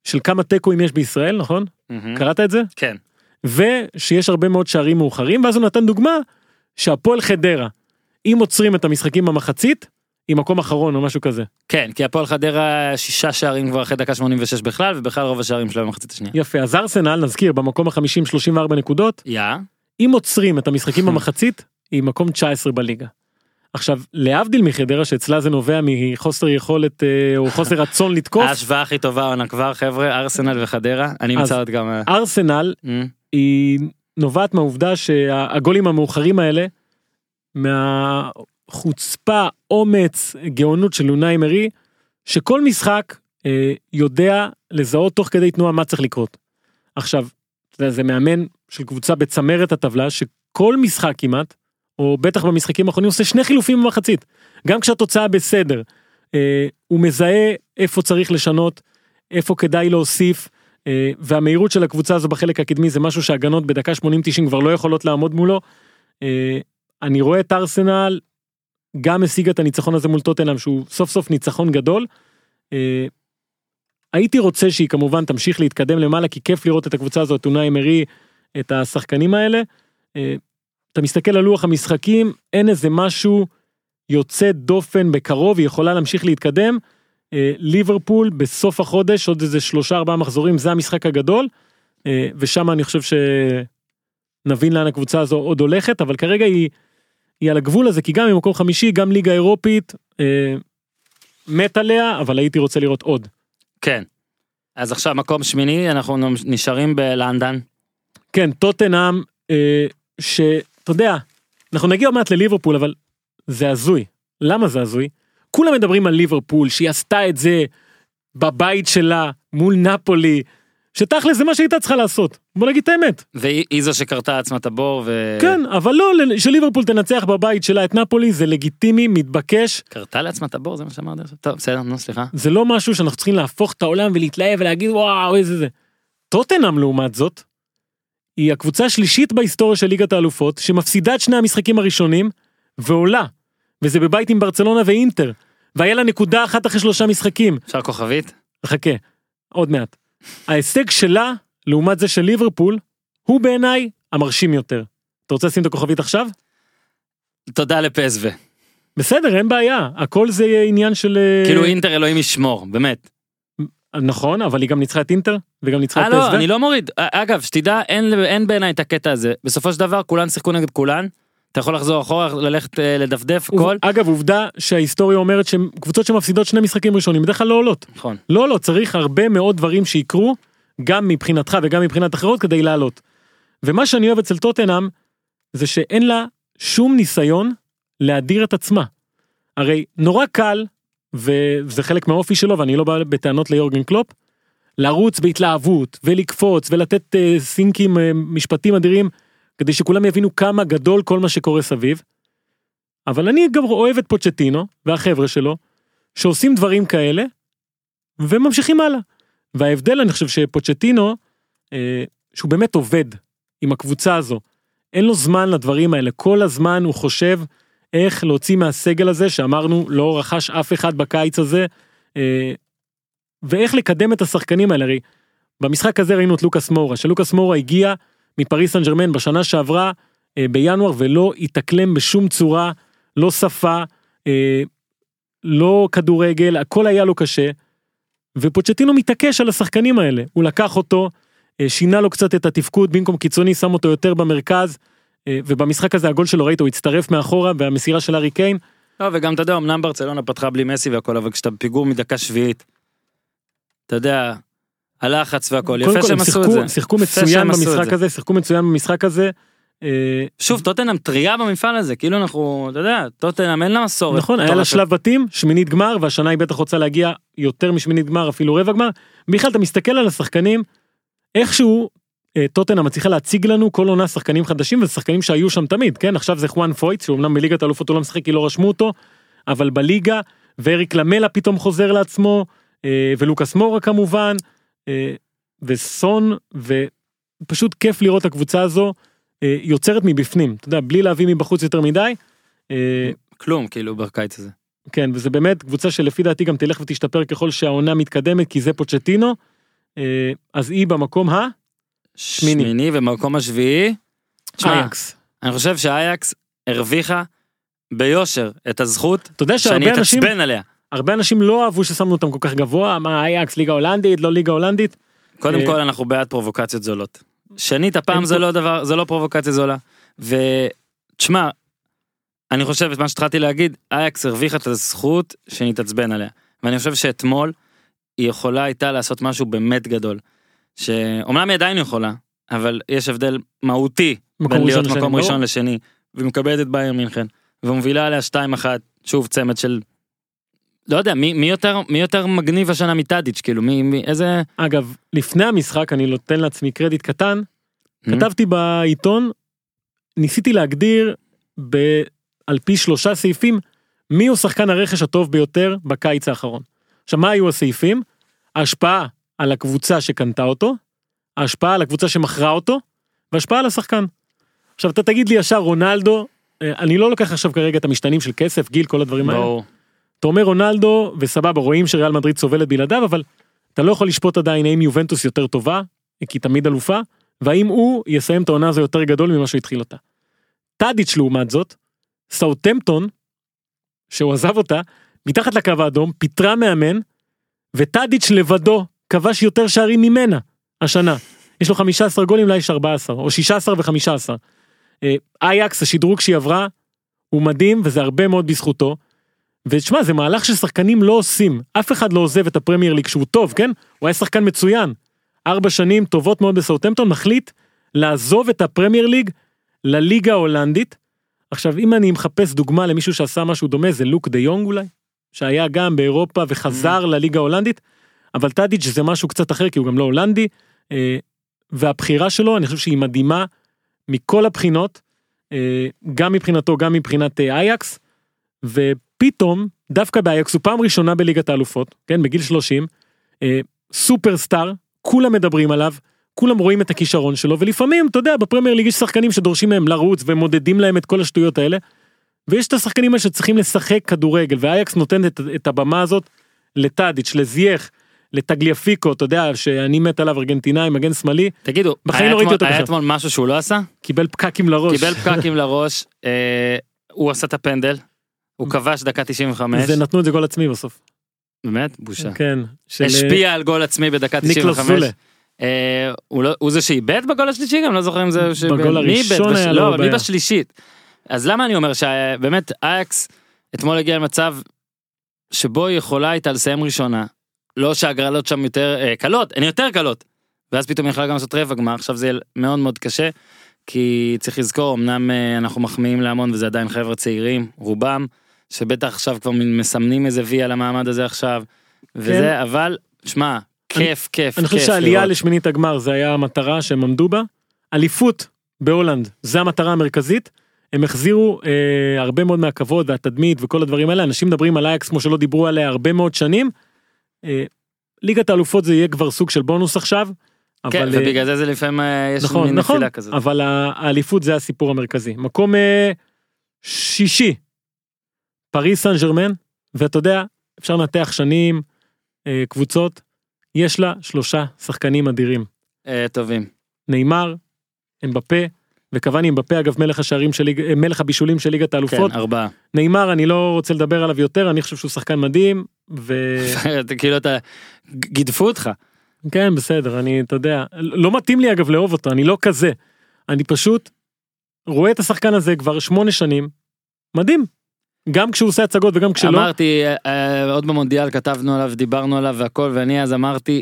של כמה תיקואים יש בישראל נכון. קראת את זה כן. ושיש הרבה מאוד שערים מאוחרים ואז הוא נתן דוגמה שהפועל חדרה אם עוצרים את המשחקים במחצית היא מקום אחרון או משהו כזה כן כי הפועל חדרה שישה שערים כבר אחרי דקה 86 בכלל ובכלל רוב השערים שלהם במחצית השנייה. יפה אז ארסנל נזכיר במקום החמישים 34 נקודות יא. אם עוצרים את המשחקים במחצית היא מקום 19 בליגה. עכשיו להבדיל מחדרה שאצלה זה נובע מחוסר יכולת אה, או חוסר רצון לתקוף ההשוואה הכי טובה עונה כבר חבר'ה ארסנל וחדרה אני אמצא עוד כמה. ארסנל אמ, היא נובעת מהעובדה שהגולים המאוחרים האלה מהחוצפה אומץ גאונות של לונאי מרי שכל משחק אה, יודע לזהות תוך כדי תנועה מה צריך לקרות. עכשיו זה מאמן של קבוצה בצמרת הטבלה שכל משחק כמעט, או בטח במשחקים האחרונים עושה שני חילופים במחצית. גם כשהתוצאה בסדר, אה, הוא מזהה איפה צריך לשנות, איפה כדאי להוסיף, אה, והמהירות של הקבוצה הזו בחלק הקדמי זה משהו שהגנות בדקה 80-90 כבר לא יכולות לעמוד מולו. אה, אני רואה את ארסנל גם השיג את הניצחון הזה מול טוטנאם שהוא סוף סוף ניצחון גדול. אה, הייתי רוצה שהיא כמובן תמשיך להתקדם למעלה כי כיף לראות את הקבוצה הזאת, אונאי מרי, את השחקנים האלה. אה, אתה מסתכל על לוח המשחקים, אין איזה משהו יוצא דופן בקרוב, היא יכולה להמשיך להתקדם. אה, ליברפול בסוף החודש, עוד איזה שלושה ארבעה מחזורים, זה המשחק הגדול. אה, ושם אני חושב שנבין לאן הקבוצה הזו עוד הולכת, אבל כרגע היא, היא על הגבול הזה, כי גם ממקום חמישי, גם ליגה אירופית, מת עליה, אבל הייתי רוצה לראות עוד. כן. אז עכשיו מקום שמיני, אנחנו נשארים בלנדן. כן, טוטנאם, אה, שאתה יודע, אנחנו נגיע עוד מעט לליברפול, אבל זה הזוי. למה זה הזוי? כולם מדברים על ליברפול, שהיא עשתה את זה בבית שלה, מול נפולי, שתכל'ס זה מה שהייתה צריכה לעשות. בוא נגיד את האמת. והיא היא זו שקרתה לעצמה את הבור ו... כן, אבל לא, שליברפול תנצח בבית שלה את נפולי, זה לגיטימי, מתבקש. קרתה לעצמה את הבור, זה מה שאמרת עכשיו? טוב, בסדר, נו, סליחה. זה לא משהו שאנחנו צריכים להפוך את העולם ולהתלהב ולהגיד וואו איזה זה. טוטנאם לעומת זאת, היא הקבוצה השלישית בהיסטוריה של ליגת האלופות שמפסידה את שני המשחקים הראשונים ועולה. וזה בבית עם ברצלונה ואינטר. והיה לה נקודה אחת אחרי שלושה משחקים. אפשר כוכבית? חכה, עוד מעט. ההישג שלה, לעומת זה של ליברפול, הוא בעיניי המרשים יותר. אתה רוצה לשים את הכוכבית עכשיו? תודה לפסו. בסדר, אין בעיה, הכל זה עניין של... אה, כאילו אינטר אלוהים ישמור, באמת. נכון, אבל היא גם ניצחה את אינטר, וגם ניצחה אה את לא, פסו. אני לא מוריד. אה, אגב, שתדע, אין אין בעיניי את הקטע הזה. בסופו של דבר כולן שיחקו נגד כולן. אתה יכול לחזור אחורה, ללכת אה, לדפדף, כל. אגב, עובדה שההיסטוריה אומרת שקבוצות שמפסידות שני משחקים ראשונים בדרך כלל לא עולות. נכון. לא, לא, צריך הרבה מאוד דברים שיקרו, גם מבחינתך וגם מבחינת אחרות, כדי לעלות. ומה שאני אוהב אצל טוטנאם, זה שאין לה שום ניסיון להדיר את עצמה. הרי נורא קל, וזה חלק מהאופי שלו, ואני לא בא בטענות ליורגן קלופ, לרוץ בהתלהבות, ולקפוץ, ולתת uh, סינקים, uh, משפטים אדירים, כדי שכולם יבינו כמה גדול כל מה שקורה סביב. אבל אני גם אוהב את פוצ'טינו, והחבר'ה שלו, שעושים דברים כאלה, וממשיכים הלאה. וההבדל אני חושב שפוצ'טינו, אה, שהוא באמת עובד עם הקבוצה הזו, אין לו זמן לדברים האלה, כל הזמן הוא חושב איך להוציא מהסגל הזה, שאמרנו לא רכש אף אחד בקיץ הזה, אה, ואיך לקדם את השחקנים האלה, הרי במשחק הזה ראינו את לוקאס מורה, שלוקאס מורה הגיע מפריס סן ג'רמן בשנה שעברה אה, בינואר ולא התאקלם בשום צורה, לא שפה, אה, לא כדורגל, הכל היה לו קשה. ופוצ'טינו מתעקש על השחקנים האלה, הוא לקח אותו, שינה לו קצת את התפקוד, במקום קיצוני שם אותו יותר במרכז, ובמשחק הזה הגול שלו ראית הוא הצטרף מאחורה והמסירה של ארי קיין, לא, וגם אתה יודע, אמנם ברצלונה פתחה בלי מסי והכל, אבל כשאתה בפיגור מדקה שביעית, אתה יודע, הלחץ והכל, יפה שהם הם עשו את זה. שיחקו מצוין במשחק זה. הזה, שיחקו מצוין במשחק הזה. אה, שוב, טוטנאם טריה במפעל הזה, כאילו אנחנו, אתה יודע, טוטנאם אין לה מסורת. נכון, היה לה. שלב בתים, שמינית גמר, והשנה היא בטח רוצה להגיע יותר משמינית גמר, אפילו רבע גמר. בכלל, אתה מסתכל על השחקנים, איכשהו אה, טוטנאם מצליחה להציג לנו כל עונה שחקנים חדשים, וזה שחקנים שהיו שם תמיד, כן? עכשיו זה חואן פויץ, שאומנם בליגת האלופות הוא לא משחק כי לא רשמו אותו, אבל בליגה, ואריק למלה פתאום חוזר לעצמו, אה, ולוקאס מורה כמובן, אה, וסון, ופשוט כיף לראות את הקבוצה הזו יוצרת מבפנים, אתה יודע, בלי להביא מבחוץ יותר מדי. כלום, כאילו, בקיץ הזה. כן, וזה באמת קבוצה שלפי דעתי גם תלך ותשתפר ככל שהעונה מתקדמת, כי זה פוצ'טינו. אז היא במקום ה... שמיני. שמיני ומקום השביעי. תשמע, אייקס. אני חושב שאייקס הרוויחה ביושר את הזכות אתה יודע שאני אתעצבן עליה. הרבה אנשים לא אהבו ששמנו אותם כל כך גבוה, מה אייקס ליגה הולנדית, לא ליגה הולנדית. קודם אה, כל אנחנו בעד פרובוקציות זולות. שנית הפעם זה לא דבר זה לא פרובוקציה זולה. ותשמע. אני חושב את מה שהתחלתי להגיד אייקס הרוויחה את הזכות שנתעצבן עליה ואני חושב שאתמול היא יכולה הייתה לעשות משהו באמת גדול. שאומנם היא עדיין יכולה אבל יש הבדל מהותי בין להיות לשני, מקום ברור. ראשון לשני והיא מקבלת את בייר מינכן ומובילה עליה 2-1 שוב צמד של. לא יודע מי, מי יותר מי יותר מגניב השנה מטאדיץ' כאילו מי, מי איזה אגב, לפני המשחק אני נותן לעצמי קרדיט קטן, כתבתי בעיתון, ניסיתי להגדיר ב... על פי שלושה סעיפים מי הוא שחקן הרכש הטוב ביותר בקיץ האחרון. עכשיו מה היו הסעיפים? ההשפעה על הקבוצה שקנתה אותו, ההשפעה על הקבוצה שמכרה אותו, והשפעה על השחקן. עכשיו אתה תגיד לי ישר רונלדו, אה, אני לא לוקח עכשיו כרגע את המשתנים של כסף, גיל, כל הדברים האלה. ברור. אתה אומר רונלדו וסבבה רואים שריאל מדריד סובלת בלעדיו אבל אתה לא יכול לשפוט עדיין האם יובנטוס יותר טובה כי תמיד אלופה והאם הוא יסיים את העונה הזו יותר גדול ממה שהוא התחיל אותה. טאדיץ' לעומת זאת סאוטמפטון שהוא עזב אותה מתחת לקו האדום פיטרה מאמן וטאדיץ' לבדו כבש יותר שערים ממנה השנה. יש לו 15 גולים לה יש 14 או 16 ו-15. אייקס השדרוג שהיא עברה הוא מדהים וזה הרבה מאוד בזכותו. ותשמע זה מהלך ששחקנים לא עושים אף אחד לא עוזב את הפרמייר ליג שהוא טוב כן הוא היה שחקן מצוין. ארבע שנים טובות מאוד בסאוטמפטון מחליט לעזוב את הפרמייר ליג לליגה ההולנדית. עכשיו אם אני מחפש דוגמה למישהו שעשה משהו דומה זה לוק דה יונג אולי שהיה גם באירופה וחזר לליגה ההולנדית אבל טאדיץ' זה משהו קצת אחר כי הוא גם לא הולנדי אה, והבחירה שלו אני חושב שהיא מדהימה מכל הבחינות אה, גם מבחינתו גם מבחינת אה, אייקס. ופתאום דווקא באייקס הוא פעם ראשונה בליגת האלופות כן בגיל 30 אה, סופרסטאר כולם מדברים עליו כולם רואים את הכישרון שלו ולפעמים אתה יודע בפרמייר ליג יש שחקנים שדורשים מהם לרוץ ומודדים להם את כל השטויות האלה. ויש את השחקנים האלה שצריכים לשחק כדורגל ואייקס נותן את, את הבמה הזאת לטאדיץ' לזייח לטגליאפיקו אתה יודע שאני מת עליו ארגנטינאי מגן שמאלי תגידו, בחיים היה לא ראיתי אותו היה ככה. אתמול משהו שהוא לא עשה? קיבל פקקים לראש. קיבל פקקים לראש, אה, הוא עשה את הפנדל, הוא כבש דקה 95, זה נתנו את זה גול עצמי בסוף. באמת בושה. כן. של, אה, השפיע על גול עצמי בדקה ניקלוס 95. זולה. אה, הוא לא- הוא זה שאיבד בגול השלישי גם לא זוכר אם זה. בגול? הראשון בש- היה לא, לו אבל מי בעיה. בשלישית. אז למה אני אומר שבאמת אייקס אתמול הגיע למצב שבו היא יכולה הייתה לסיים ראשונה. לא שהגרלות שם יותר אה, קלות, הן יותר קלות. ואז פתאום היא יכלה גם לעשות רבע גמר עכשיו זה מאוד מאוד קשה. כי צריך לזכור אמנם אה, אנחנו מחמיאים להמון וזה עדיין חבר'ה צעירים רובם שבטח עכשיו כבר מסמנים איזה וי על המעמד הזה עכשיו. וזה אבל שמע כיף כיף אני חושב שהעלייה. לשמינית הגמר זה היה המטרה שהם עמדו בה. אליפות בהולנד זה המטרה המרכזית. הם החזירו אה, הרבה מאוד מהכבוד והתדמית וכל הדברים האלה אנשים מדברים על אייקס כמו שלא דיברו עליה הרבה מאוד שנים. אה, ליגת האלופות זה יהיה כבר סוג של בונוס עכשיו. כן, אבל, אה, ובגלל זה זה לפעמים אה, יש נכון מין נכון נפילה כזאת. אבל האליפות זה הסיפור המרכזי מקום שישי פריס סן ג'רמן ואתה יודע אפשר לנתח שנים קבוצות יש לה שלושה שחקנים אדירים טובים. נאמר אמבפה וקוואני אמבפה אגב מלך השערים של ליג- אה, מלך הבישולים של ליגת כן, האלופות. ארבעה. נאמר אני לא רוצה לדבר עליו יותר אני חושב שהוא שחקן מדהים אתה כאילו אתה גידפו אותך. וכן בסדר אני אתה יודע לא מתאים לי אגב לאהוב אותו אני לא כזה. אני פשוט רואה את השחקן הזה כבר שמונה שנים מדהים. גם כשהוא עושה הצגות וגם כשלא. אמרתי אה, אה, עוד במונדיאל כתבנו עליו דיברנו עליו והכל ואני אז אמרתי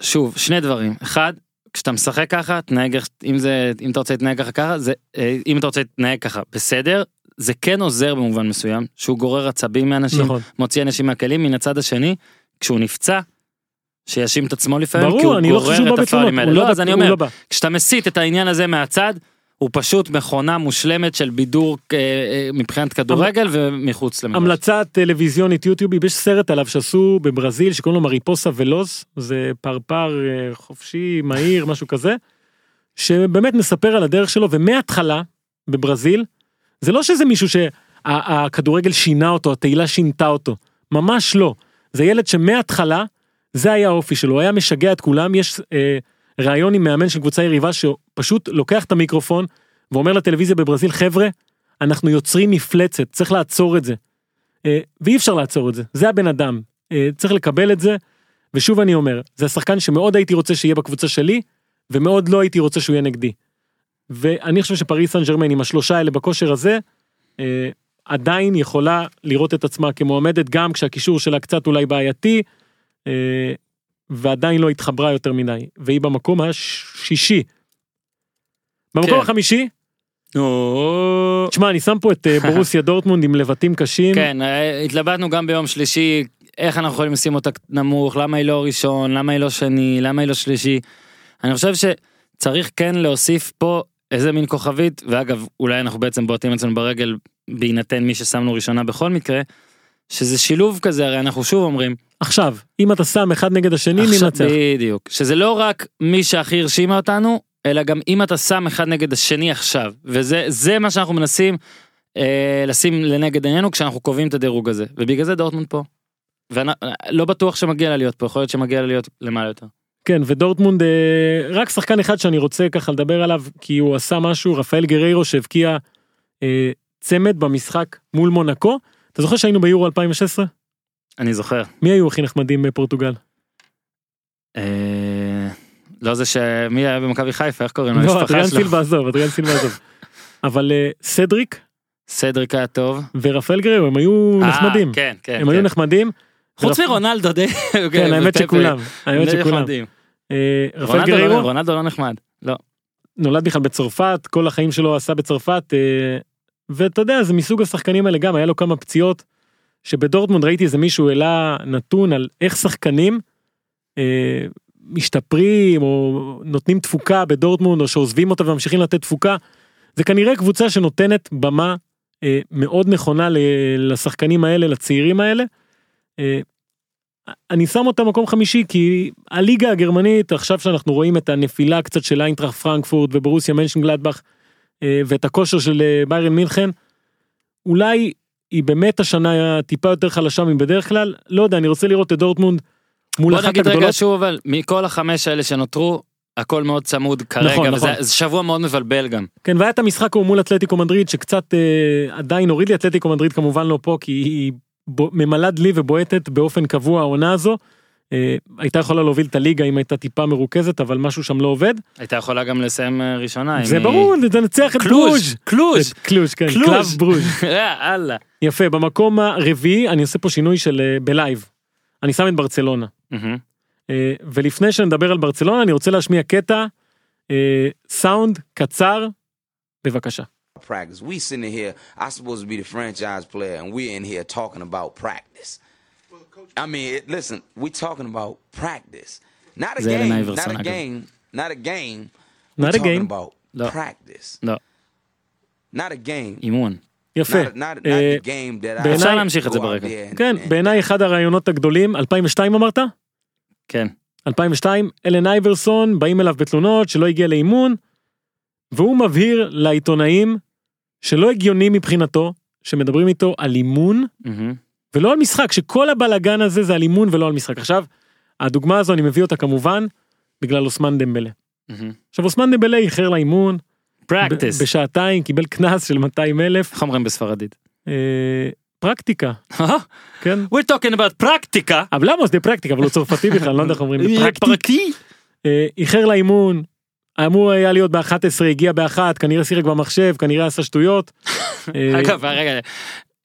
שוב שני דברים. אחד כשאתה משחק ככה תנהג אם זה אם אתה רוצה להתנהג ככה ככה זה אה, אם אתה רוצה להתנהג ככה בסדר זה כן עוזר במובן מסוים שהוא גורר עצבים מאנשים נכון מוציא אנשים מהכלים מן הצד השני כשהוא נפצע. שיאשים את עצמו לפעמים כי ברור הוא אני לא גורר בא את בתלונות האלה. הוא לא לא אז אני הוא אומר לא. כשאתה מסיט את העניין הזה מהצד הוא פשוט מכונה מושלמת של בידור אה, אה, מבחינת כדורגל ומחוץ למגרש. המלצה טלוויזיונית יוטיובית יש סרט עליו שעשו בברזיל שקוראים לו מריפוסה ולוז זה פרפר אה, חופשי מהיר משהו כזה. שבאמת מספר על הדרך שלו ומההתחלה בברזיל זה לא שזה מישהו שהכדורגל שינה אותו התהילה שינתה אותו ממש לא זה ילד שמההתחלה זה היה האופי שלו היה משגע את כולם יש אה, ראיון עם מאמן של קבוצה יריבה שפשוט לוקח את המיקרופון ואומר לטלוויזיה בברזיל חבר'ה אנחנו יוצרים מפלצת צריך לעצור את זה. אה, ואי אפשר לעצור את זה זה הבן אדם אה, צריך לקבל את זה ושוב אני אומר זה השחקן שמאוד הייתי רוצה שיהיה בקבוצה שלי ומאוד לא הייתי רוצה שהוא יהיה נגדי. ואני חושב שפריס סן ג'רמן עם השלושה האלה בכושר הזה אה, עדיין יכולה לראות את עצמה כמועמדת גם כשהקישור שלה קצת אולי בעייתי ועדיין לא התחברה יותר מדי והיא במקום השישי. במקום כן. החמישי נו, תשמע אני שם פה את אה, בורוסיה דורטמונד עם לבטים קשים. כן, אה, התלבטנו גם ביום שלישי, איך אנחנו יכולים לשים אותה נמוך, למה היא לא ראשון, למה היא לא שני, למה היא לא שלישי. אני חושב ש... צריך כן להוסיף פה איזה מין כוכבית, ואגב, אולי אנחנו בעצם בועטים אצלנו ברגל בהינתן מי ששמנו ראשונה בכל מקרה, שזה שילוב כזה, הרי אנחנו שוב אומרים, עכשיו, אם אתה שם אחד נגד השני, מי מנצח? בדיוק, שזה לא רק מי שהכי הרשימה אותנו, אלא גם אם אתה שם אחד נגד השני עכשיו, וזה זה מה שאנחנו מנסים אה, לשים לנגד עינינו כשאנחנו קובעים את הדירוג הזה, ובגלל זה דורטמונד פה. ולא בטוח שמגיע לה להיות פה, יכול להיות שמגיע לה להיות למעלה יותר. כן, ודורטמונד, אה, רק שחקן אחד שאני רוצה ככה לדבר עליו, כי הוא עשה משהו, רפאל גריירו שהבקיע אה, צמד במשחק מול מונקו. אתה זוכר שהיינו ביורו 2016? אני זוכר. מי היו הכי נחמדים בפורטוגל? אה, לא זה שמי היה במכבי חיפה, איך קוראים לו? לא, אדריאן. סילבה עזוב, אדריאן סילבה עזוב. אבל אה, סדריק סדריק היה טוב. ורפאל גריירו הם היו אה, נחמדים. כן, כן. הם היו כן. נחמדים. חוץ מרונלדו די. כן, האמת ופפה. שכולם. האמת שכולם. רפאל לא- גריירו רונלדו לא נחמד. לא. נולד בכלל בצרפת, כל החיים שלו עשה בצרפת, ואתה יודע, זה מסוג השחקנים האלה גם, היה לו כמה פציעות, שבדורטמונד ראיתי איזה מישהו העלה נתון על איך שחקנים אה, משתפרים או נותנים תפוקה בדורטמונד או שעוזבים אותה וממשיכים לתת תפוקה. זה כנראה קבוצה שנותנת במה אה, מאוד נכונה לשחקנים האלה, לצעירים האלה. אה, אני שם אותה מקום חמישי כי הליגה הגרמנית עכשיו שאנחנו רואים את הנפילה קצת של איינטראכט פרנקפורט וברוסיה מנשנגלדבך אה, ואת הכושר של אה, ביירן מינכן. אולי היא באמת השנה טיפה יותר חלשה מבדרך כלל לא יודע אני רוצה לראות את דורטמונד מול בוא אחת נגיד רגע הגדולות. שוב אבל מכל החמש האלה שנותרו הכל מאוד צמוד כרגע נכון, וזה נכון. זה שבוע מאוד מבלבל גם. כן והיה את המשחק ההוא מול אתלטיקו מדריד שקצת אה, עדיין הוריד לי אתלטיקו מדריד כמובן לא פה כי היא ממלאה דלי ובועטת באופן קבוע העונה הזו. אה, הייתה יכולה להוביל את הליגה אם הייתה טיפה מרוכזת אבל משהו שם לא עובד. הייתה יכולה גם לסיים אה, ראשונה. זה אם ברור היא- לנצח את ברוז'. קלוז' קלוז' כן. קלאב ברוז'. יאללה. יפה במקום הרביעי אני עושה פה שינוי של אה, בלייב. אני שם את ברצלונה. אה, ולפני שנדבר על ברצלונה אני רוצה להשמיע קטע אה, סאונד קצר בבקשה. practice. We sitting here, I supposed to be the franchise player, and we're in here talking about practice. I mean, it, listen, we talking about practice, not a זה game, not a אגב. game, not a game. Not We're a talking game. about לא. practice, לא, not a game. אימון. יפה. Not, a- not, not אה, the game that I אפשר להמשיך את זה go out ברקע. there and- כן and- בעיניי אחד הרעיונות הגדולים 2002 אמרת? כן. 2002 אלן אייברסון באים אליו בתלונות שלא הגיע לאימון והוא מבהיר לעיתונאים שלא הגיוני מבחינתו שמדברים איתו על אימון מהמם. ולא על משחק שכל הבלגן הזה זה על אימון ולא על משחק עכשיו הדוגמה הזו אני מביא אותה כמובן בגלל אוסמן דמבלה. מהמם. עכשיו אוסמן דמבלה איחר לאימון פרקטיס. בשעתיים קיבל קנס של 200 אלף איך אומרים בספרדית? אה, practice כן We're talking about practice. אבל למה זה practice אבל הוא צרפתי בכלל לא יודע איך אומרים practice. פרקטי. אה, איחר לאימון, אמור היה להיות ב-11, הגיע ב-1, כנראה שיחק במחשב, כנראה עשה שטויות. אה, אגב, רגע,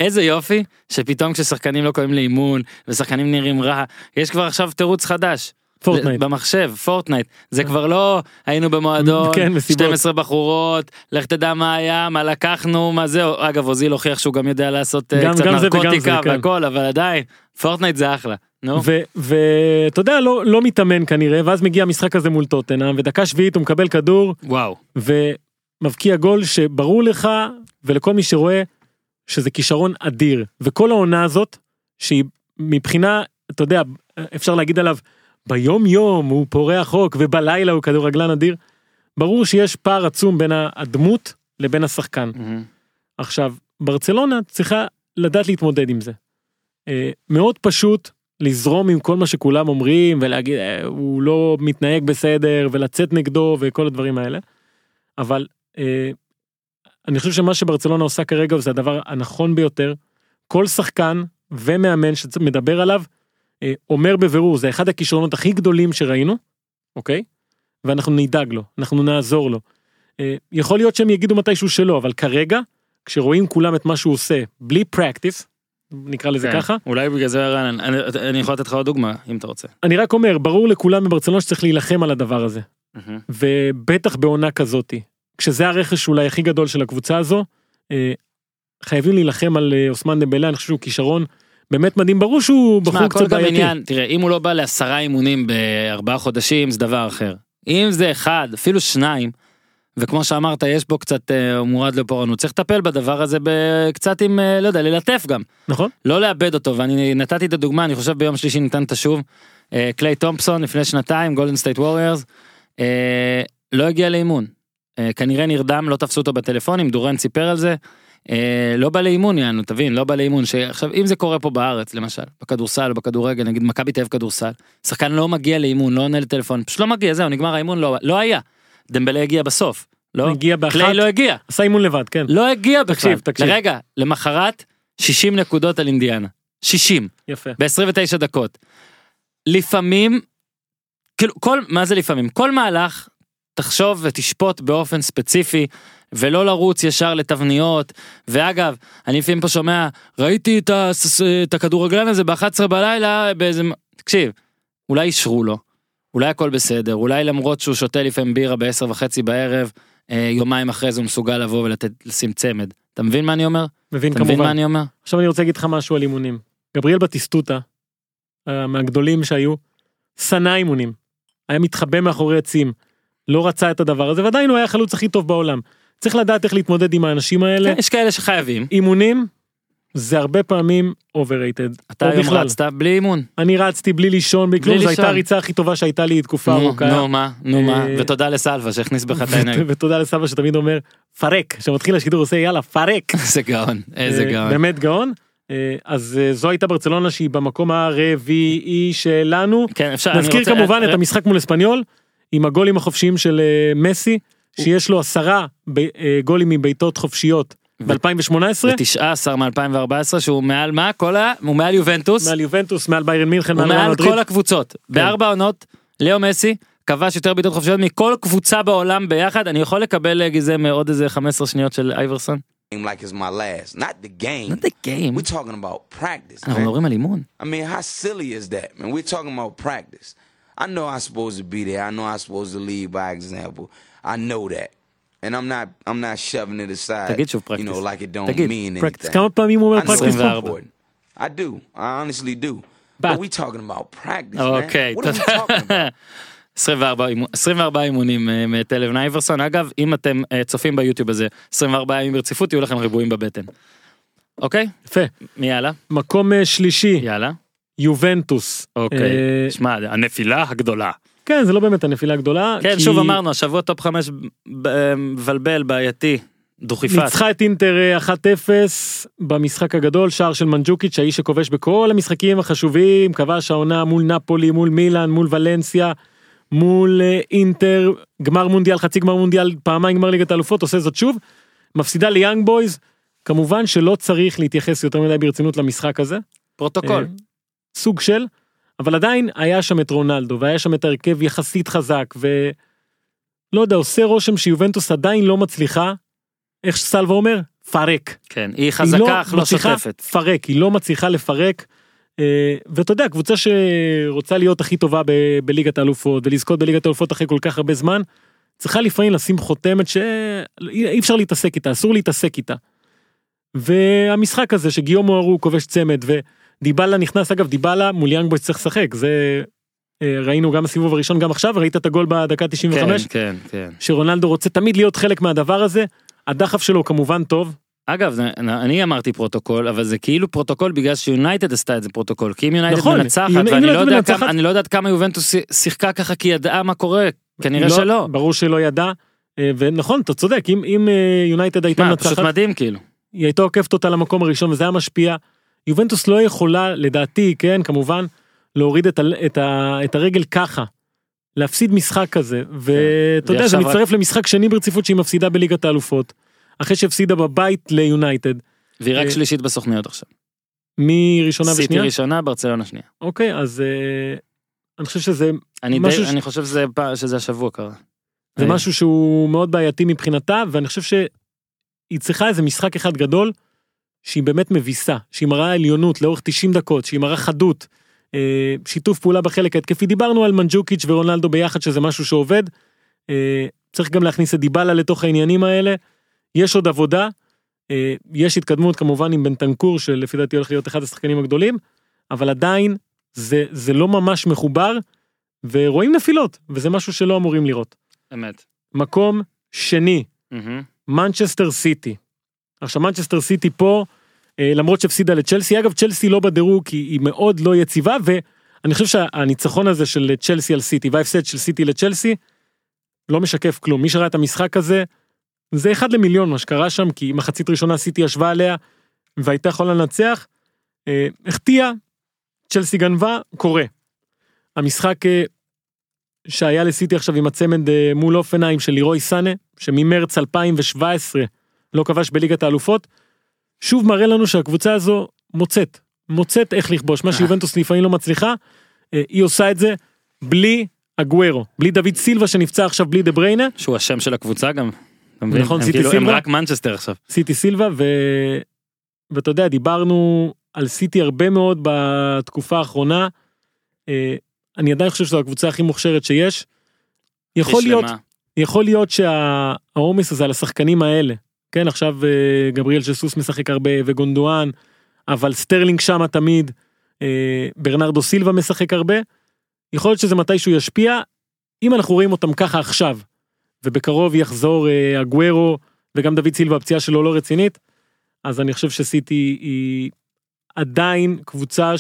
איזה יופי שפתאום כששחקנים לא קוראים לאימון ושחקנים נראים רע, יש כבר עכשיו תירוץ חדש. פורטנייט. במחשב, פורטנייט. זה כבר לא היינו במועדון, כן, מסיבות. 12 בחורות, לך תדע מה היה, מה לקחנו, מה זהו. אגב, אוזיל הוכיח שהוא גם יודע לעשות אה, גם- קצת גם נרקוטיקה כן. והכל, אבל עדיין, פורטנייט זה אחלה. נו, ואתה יודע, לא לא מתאמן כנראה, ואז מגיע המשחק הזה מול טוטנאם, ודקה שביעית הוא מקבל כדור, וואו. ומבקיע גול שברור לך, ולכל מי שרואה, שזה כישרון אדיר. וכל העונה הזאת, שהיא מבחינה, אתה יודע, אפשר להגיד עליו, ביום יום הוא פורע חוק, ובלילה הוא כדורגלן אדיר, ברור שיש פער עצום בין הדמות לבין השחקן. מהמם. עכשיו, ברצלונה צריכה לדעת להתמודד עם זה. אה, מאוד פשוט לזרום עם כל מה שכולם אומרים ולהגיד "אה, הוא לא מתנהג בסדר ולצאת נגדו וכל הדברים האלה. אבל אה, אני חושב שמה שברצלונה עושה כרגע זה הדבר הנכון ביותר. כל שחקן ומאמן שמדבר עליו אה, אומר בבירור זה אחד הכישרונות הכי גדולים שראינו, אוקיי? ואנחנו נדאג לו, אנחנו נעזור לו. אה, יכול להיות שהם יגידו מתישהו שלא, אבל כרגע כשרואים כולם את מה שהוא עושה בלי practice, נקרא לזה כן. ככה, אולי בגלל זה רן, אני- אני יכול לתת לך עוד דוגמה, אם אתה רוצה. אני רק אומר, ברור לכולם בברצלונה שצריך להילחם על הדבר הזה, מהמם. ובטח בעונה כזאתי, כשזה הרכש אולי הכי גדול של הקבוצה הזו, אה, חייבים להילחם על אה, אוסמן דמבלה, אני חושב שהוא כישרון באמת מדהים, ברור שהוא בחור קצת בעייתי. עניין, תראה, אם הוא לא בא לעשרה אימונים בארבעה חודשים, זה דבר אחר. אם זה אחד, אפילו שניים, וכמו שאמרת, יש בו קצת אה, מורד לפורענות, צריך לטפל בדבר הזה קצת עם, אה, לא יודע, ללטף גם. נכון? לא לאבד אותו, ואני נתתי את הדוגמה, אני חושב ביום שלישי ניתן את השוב. אה, קליי תומפסון לפני שנתיים, גולדן סטייט ווריורס, לא הגיע לאימון. אה, כנראה נרדם, לא תפסו אותו בטלפונים, דורן סיפר על זה. אה, לא בא לאימון יענו, תבין, לא בא לאימון. שעכשיו, אם זה קורה פה בארץ, למשל, בכדורסל או בכדורגל, נגיד מכבי תל כדורסל, שחקן לא מגיע לאימון, לא עונה לטלפון, פשוט לא מגיע, זהו, נגמר האימון, לא, לא היה. דמבלה הגיע בסוף. לא, הגיע באחת. קליי לא הגיע. עשה אימון לבד, כן. לא הגיע בכלל. תקשיב, תקשיב. לרגע, למחרת, 60 נקודות על אינדיאנה. 60. יפה. ב-29 דקות. לפעמים, כאילו, כל, מה זה לפעמים? כל מהלך, תחשוב ותשפוט באופן ספציפי, ולא לרוץ ישר לתבניות. ואגב, אני לפעמים פה שומע, ראיתי את, הס- את הכדורגלן הזה ב-11 בלילה באיזה... תקשיב, אולי אישרו לו, אולי הכל בסדר, אולי למרות שהוא שותה לפעמים בירה ב-10 וחצי בערב, אה, יומיים אחרי זה הוא מסוגל לבוא ולשים צמד. אתה מבין מה אני אומר? מבין אתה מבין מה כמובן. אני אומר? עכשיו אני רוצה להגיד לך משהו על אימונים. גבריאל בטיסטוטה, אה, מהגדולים שהיו, שנא אימונים. היה מתחבא מאחורי עצים. לא רצה את הדבר הזה, ועדיין הוא היה החלוץ הכי טוב בעולם. צריך לדעת איך להתמודד עם האנשים האלה. כן, יש כאלה שחייבים. אימונים זה הרבה פעמים overrated. אתה היום בכלל. רצת בלי אימון. אני רצתי בלי לישון, בלי כלום, זו הייתה. הריצה הכי טובה שהייתה לי תקופה ארוכה. נו מה, נו מה, אה, ותודה לסלווה שהכניס בך את העיניים. ותודה לסבא שתמיד אומר פרק, כשמתחיל השידור עושה יאללה פרק. איזה גאון, איזה אה, גאון. באמת גאון. אה, אז זו הייתה ברצלונה שהיא במקום הרביעי שלנו. כן, אפשר, נזכיר כמובן את המשחק מול אספניול עם הגולים החופשיים של אה, מסי שיש לו עשרה ב- אה, גולים מבעיטות חופשיות ב-2018 ו-19 מ-2014 שהוא מעל מה? כל ה... הוא מעל יובנטוס. מעל יובנטוס מעל ביירן מינכן הוא מעל ריאל מעל מדריד. כל הקבוצות. בארבע עונות, ליאו מסי כבש יותר בעיטות חופשיות מכל קבוצה בעולם ביחד. אני יכול לקבל אה, גזע מעוד איזה 15 שניות של אייברסון? Like it's my last. Not the game. Not the game. We're talking about practice, אנחנו. מדברים על אימון. I mean, how silly is that, man? We're talking about practice. I know I'm supposed to be there. I know I'm supposed to lead by example. I know that. And I'm not I'm not shoving it aside. תגיד שוב You know, like it don't תגיד, mean practice. anything. כמה פעמים הוא אומר I know practice it's פה? 24. important. I do. I honestly do. But- But we talking about practice, man. אוקיי, What are we talking about? 24 אימון- 24 אימונים אה, מאת אלבן אייברסון. אגב, אם אתם אה, צופים ביוטיוב הזה 24 ימים ברציפות, יהיו לכם ריבועים בבטן. אוקיי? יפה. מי יאללה? מקום אה, שלישי יאללה. יובנטוס. אוקיי. אה, שמע, הנפילה הגדולה. כן זה לא באמת הנפילה הגדולה. כן, כי שוב אמרנו, השבוע טופ 5 מבלבל, בעייתי, דוכיפת. ניצחה את אינטר אה, 1-0 במשחק הגדול, שער של מנג'וקיץ', האיש שכובש בכל המשחקים החשובים, כבש העונה מול נפולי, מול מילאן, מול ולנסיה, מול אה, אינטר, גמר מונדיאל, חצי גמר מונדיאל, פעמיים גמר ליגת האלופות, עושה זאת שוב. מפסידה ליאנג בויס, כמובן שלא צריך להתייחס יותר מדי ברצינות למשחק הזה. פרוטוקול. סוג של, אבל עדיין היה שם את רונלדו והיה שם את ההרכב יחסית חזק ולא יודע עושה רושם שיובנטוס עדיין לא מצליחה, איך שסלווה אומר, פרק. כן, היא היא חזקה אך לא שוטפת. לפרק, היא לא מצליחה לפרק. אה, ואתה יודע, קבוצה שרוצה להיות הכי טובה ב- בליגת האלופות ולזכות בליגת האלופות אחרי כל כך הרבה זמן, צריכה לפעמים לשים חותמת שאי אפשר להתעסק איתה, אסור להתעסק איתה. והמשחק הזה שגיום הוארו כובש צמד ודיבאלה נכנס, אגב דיבאלה מול יאנג בויס צריך לשחק, זה אה, ראינו גם בסיבוב הראשון גם עכשיו, ראית את הגול בדקה 95, כן, כן, כן. שרונלדו רוצה תמיד להיות חלק מהדבר הזה, הדחף שלו כמובן טוב, אגב, אני אמרתי פרוטוקול, אבל זה כאילו פרוטוקול בגלל שיונייטד עשתה את זה פרוטוקול. כי אם יונייטד נכון, מנצחת, ואני לא יודע מנצחת- כמה- אני לא יודעת כמה יובנטוס שיחקה ככה כי ידעה מה קורה, כנראה לא, שלא. ברור שלא ידע, אה, ונכון, אתה צודק, אם, אם אה, יונייטד הייתה מה, פשוט מנצחת, מדהים כאילו. היא הייתה עוקפת אותה למקום הראשון וזה היה משפיע. יובנטוס לא יכולה, לדעתי, כן, כמובן, להוריד את, ה, את, ה, את הרגל ככה. להפסיד משחק כזה, ואתה יודע, זה מצטרף למשחק שני ברציפות שהיא מפסידה בליגת האלופות. אחרי שהפסידה בבית ליונייטד, והיא רק אה, שלישית בסוכניות עכשיו. מראשונה סיטי ושנייה. ראשונה, ברצלונה שנייה. אוקיי, אז אה, אני חושב שזה אני משהו די- ש- אני חושב שזה שזה השבוע קרה. זה אה, משהו שהוא מאוד בעייתי מבחינתה, ואני חושב שהיא צריכה איזה משחק אחד גדול, שהיא באמת מביסה, שהיא מראה עליונות לאורך 90 דקות, שהיא מראה חדות, אה, שיתוף פעולה בחלק ההתקפי, דיברנו על מנג'וקיץ' ורונלדו ביחד שזה משהו שעובד, אה, צריך גם להכניס את דיבלה לתוך העניינים האלה, יש עוד עבודה, אה, יש התקדמות כמובן עם בנטנקור שלפי דעתי הולך להיות אחד השחקנים הגדולים, אבל עדיין זה, זה לא ממש מחובר, ורואים נפילות, וזה משהו שלא אמורים לראות. אמת. מקום שני. מנצ'סטר סיטי. עכשיו מנצ'סטר סיטי פה, אה, למרות שהפסידה לצ'לסי, אגב צ'לסי לא בדירוג כי היא מאוד לא יציבה, ואני חושב שהניצחון הזה של צ'לסי על סיטי וההפסד של סיטי לצ'לסי, לא משקף כלום. מי שראה את המשחק הזה, זה אחד למיליון מה שקרה שם, כי מחצית ראשונה סיטי ישבה עליה, והייתה יכולה לנצח. אה, החטיאה, צ'לסי גנבה, קורה. המשחק אה, שהיה לסיטי עכשיו עם הצמד אה, מול אופנהיים של לירוי סאנה, שממרץ 2017 לא כבש בליגת האלופות, שוב מראה לנו שהקבוצה הזו מוצאת, מוצאת איך לכבוש, מה שיובנטוס לפעמים לא מצליחה, אה, היא עושה את זה בלי אגוורו, בלי דוד סילבה שנפצע עכשיו בלי דה בריינה, שהוא השם של הקבוצה גם. נכון, הם סיטי כאילו- הם סילבה? רק מנצ'סטר עכשיו. סיטי סילבה, ו... ואתה יודע, דיברנו על סיטי הרבה מאוד בתקופה האחרונה, אה, אני עדיין חושב שזו הקבוצה הכי מוכשרת שיש. יכול להיות. יכול להיות שהעומס הזה על השחקנים האלה, כן עכשיו אה, גבריאל שסוס משחק הרבה וגונדואן, אבל סטרלינג שמה תמיד, אה, ברנרדו סילבה משחק הרבה, יכול להיות שזה מתישהו ישפיע, אם אנחנו רואים אותם ככה עכשיו, ובקרוב יחזור אה, אגוורו וגם דוד סילבה הפציעה שלו לא רצינית, אז אני חושב שסיטי היא עדיין קבוצה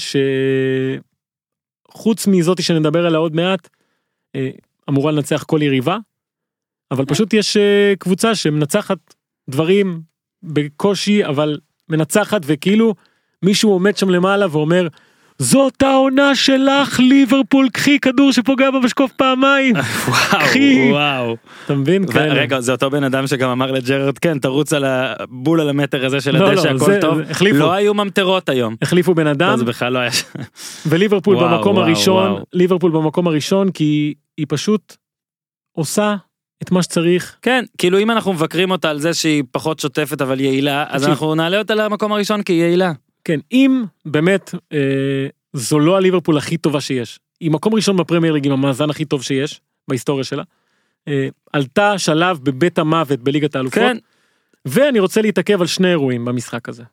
שחוץ מזאתי שנדבר עליה עוד מעט, אה, אמורה לנצח כל יריבה, אבל פשוט יש אה, קבוצה שמנצחת דברים בקושי, אבל מנצחת וכאילו מישהו עומד שם למעלה ואומר, זאת העונה שלך ליברפול, קחי כדור שפוגע במשקוף פעמיים, קחי. וואו וואו. אתה מבין? כאלה. רגע זה אותו בן אדם שגם אמר לג'רארד כן תרוץ על הבול על המטר הזה של לא, הדשא לא, הכל טוב. לא היו ממטרות היום. החליפו בן אדם, זה בכלל לא היה. וליברפול וואו, במקום וואו, הראשון, וואו. ליברפול במקום הראשון כי היא פשוט עושה את מה שצריך. כן כאילו אם אנחנו מבקרים אותה על זה שהיא פחות שוטפת אבל יעילה אז. אנחנו נעלה אותה למקום הראשון כי היא יעילה. כן, אם באמת אה, זו לא הליברפול הכי טובה שיש, היא מקום ראשון בפרמייר ליג עם המאזן הכי טוב שיש בהיסטוריה שלה, אה, עלתה שלב בבית המוות בליגת האלופות, כן. ואני רוצה להתעכב על שני אירועים במשחק הזה,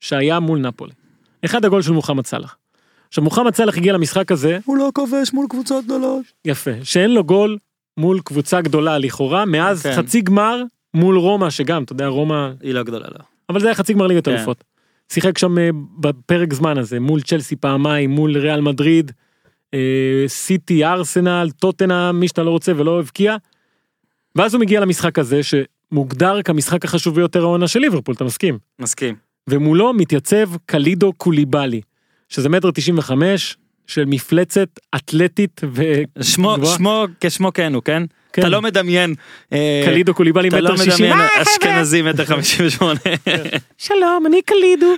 שהיה מול נפולי. אחד הגול של מוחמד סאלח. עכשיו מוחמד סאלח הגיע למשחק הזה, הוא לא כובש מול קבוצות גדולות. יפה, שאין לו גול מול קבוצה גדולה לכאורה, מאז כן. חצי גמר מול רומא, שגם, אתה יודע, רומא היא לא גדולה לא. אבל זה היה חצי גמר ליגת כן. אלופות. שיחק שם אה, בפרק זמן הזה מול צ'לסי פעמיים מול ריאל מדריד אה, סיטי ארסנל טוטנאם מי שאתה לא רוצה ולא הבקיע. ואז הוא מגיע למשחק הזה שמוגדר כמשחק החשוב ביותר העונה של ליברפול אתה מסכים מסכים. ומולו מתייצב קלידו קוליבאלי שזה מטר 95 של מפלצת אתלטית שמו וגבוהה. שמו כשמו כן הוא כן. כן. אתה לא מדמיין. אה, קלידו קוליבאלי אתה לא מטר 60 מדמיין אה. אשכנזי מטר חמישים ושמונה. שלום אני קלידו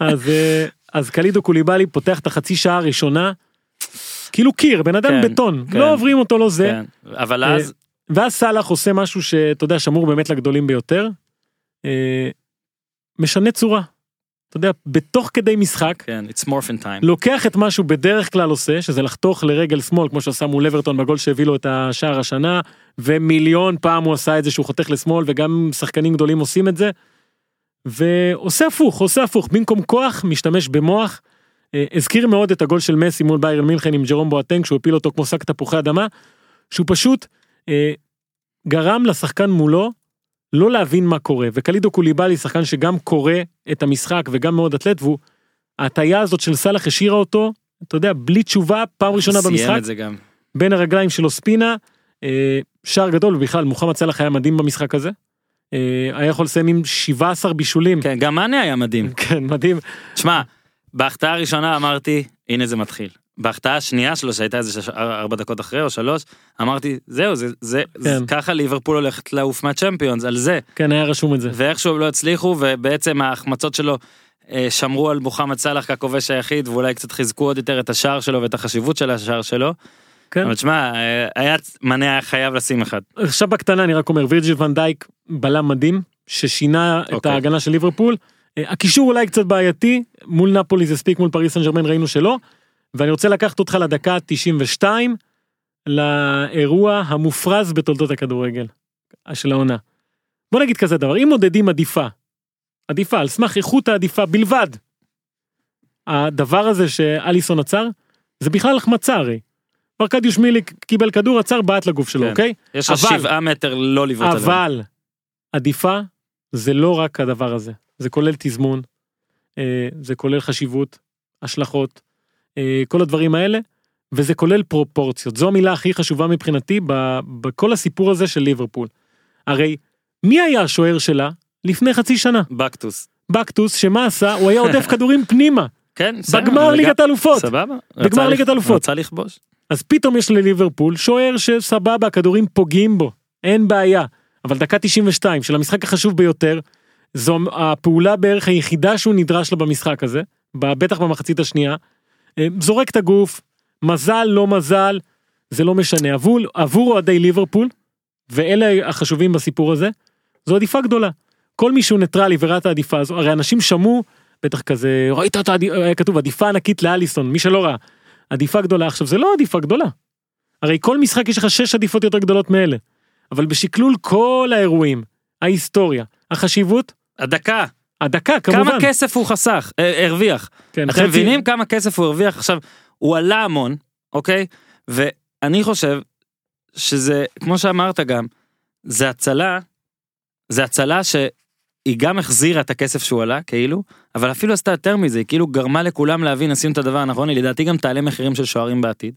אז אה, אז קלידו קוליבאלי פותח את החצי שעה הראשונה כאילו קיר בן אדם כן, בטון כן. לא עוברים אותו לא זה כן. אבל אז ואז סאלח עושה משהו שאתה יודע שמור באמת לגדולים ביותר משנה צורה. אתה יודע בתוך כדי משחק כן it's morphin time. לוקח את מה שהוא בדרך כלל עושה שזה לחתוך לרגל שמאל כמו שעשה מול אברטון בגול שהביא לו את השער השנה ומיליון פעם הוא עשה את זה שהוא חותך לשמאל וגם שחקנים גדולים עושים את זה. ועושה הפוך עושה הפוך במקום כוח משתמש במוח. אה, הזכיר מאוד את הגול של מסי מול ביירן מינכן עם ג'רום בואטנג שהוא הפיל אותו כמו שק תפוחי אדמה. שהוא פשוט אה, גרם לשחקן מולו לא להבין מה קורה וקלידו קוליבאלי שחקן שגם קורא את המשחק וגם מאוד אתלט והוא ההטייה הזאת של סאלח השאירה אותו אתה יודע בלי תשובה פעם ראשונה סיים במשחק את זה גם. בין הרגליים שלו ספינה אה, שער גדול ובכלל מוחמד סאלח היה מדהים במשחק הזה. אה, היה יכול לסיים עם 17 בישולים כן גם מאנה היה מדהים. כן מדהים תשמע בהחטאה הראשונה אמרתי הנה זה מתחיל. בהחטאה השנייה שלו שהייתה איזה ארבע דקות אחרי או שלוש אמרתי זהו זה זה זה- כן. ככה ליברפול הולכת לעוף מהצ'מפיונס על זה כן היה רשום את זה ואיכשהו לא הצליחו ובעצם ההחמצות שלו אה, שמרו על מוחמד סאלח ככובש היחיד ואולי קצת חיזקו עוד יותר את השער שלו ואת החשיבות של השער שלו. כן. אבל תשמע אה, היה מנה היה חייב לשים אחד. עכשיו בקטנה אני רק אומר וירג'יל ון דייק בלם מדהים ששינה את אוקיי. ההגנה של ליברפול. אה, הקישור אולי קצת בעייתי מול נפולי זה הספיק מול פריס סן ג'רמן ראינו שלא. ואני רוצה לקחת אותך לדקה 92 לאירוע המופרז בתולדות הכדורגל של העונה. בוא נגיד כזה דבר אם מודדים עדיפה עדיפה על סמך איכות העדיפה בלבד. הדבר הזה שאליסון עצר זה בכלל החמצה הרי. ארקדיוש מיליק קיבל כדור עצר בעט לגוף שלו כן. אוקיי יש אבל- שבעה מטר לא לבעוט עליו. אבל עדיפה זה לא רק הדבר הזה זה כולל תזמון אה, זה כולל חשיבות השלכות אה, כל הדברים האלה וזה כולל פרופורציות זו המילה הכי חשובה מבחינתי בכל הסיפור הזה של ליברפול. הרי מי היה השוער שלה לפני חצי שנה בקטוס. בקטוס שמה עשה הוא היה עודף כדורים פנימה כן, בסדר, בגמר. ליגת האלופות סבבה. בגמר ליגת האלופות. רצה לכבוש. אז פתאום יש לליברפול שוער שסבבה הכדורים פוגעים בו אין בעיה אבל דקה 92 של המשחק החשוב ביותר זו הפעולה בערך היחידה שהוא נדרש לה במשחק הזה בטח במחצית השנייה אה, זורק את הגוף מזל לא מזל זה לא משנה עבור עבור אוהדי ליברפול ואלה החשובים בסיפור הזה זו עדיפה גדולה כל מי שהוא ניטרלי וראה את העדיפה הזו הרי אנשים שמעו בטח כזה ראית את העדיפה היה כתוב עדיפה ענקית לאליסון מי שלא ראה עדיפה גדולה עכשיו זה לא עדיפה גדולה. הרי כל משחק יש לך שש עדיפות יותר גדולות מאלה. אבל בשקלול כל האירועים, ההיסטוריה, החשיבות, הדקה. הדקה כמובן. כמה כסף הוא חסך, אה, הרוויח. כן, אתם מבינים כמה כסף הוא הרוויח עכשיו הוא עלה המון אוקיי ואני חושב שזה כמו שאמרת גם זה הצלה זה הצלה שהיא גם החזירה את הכסף שהוא עלה כאילו אבל אפילו עשתה יותר מזה היא כאילו גרמה לכולם להבין עשינו את הדבר הנכון היא לדעתי גם תעלה מחירים של שוערים בעתיד.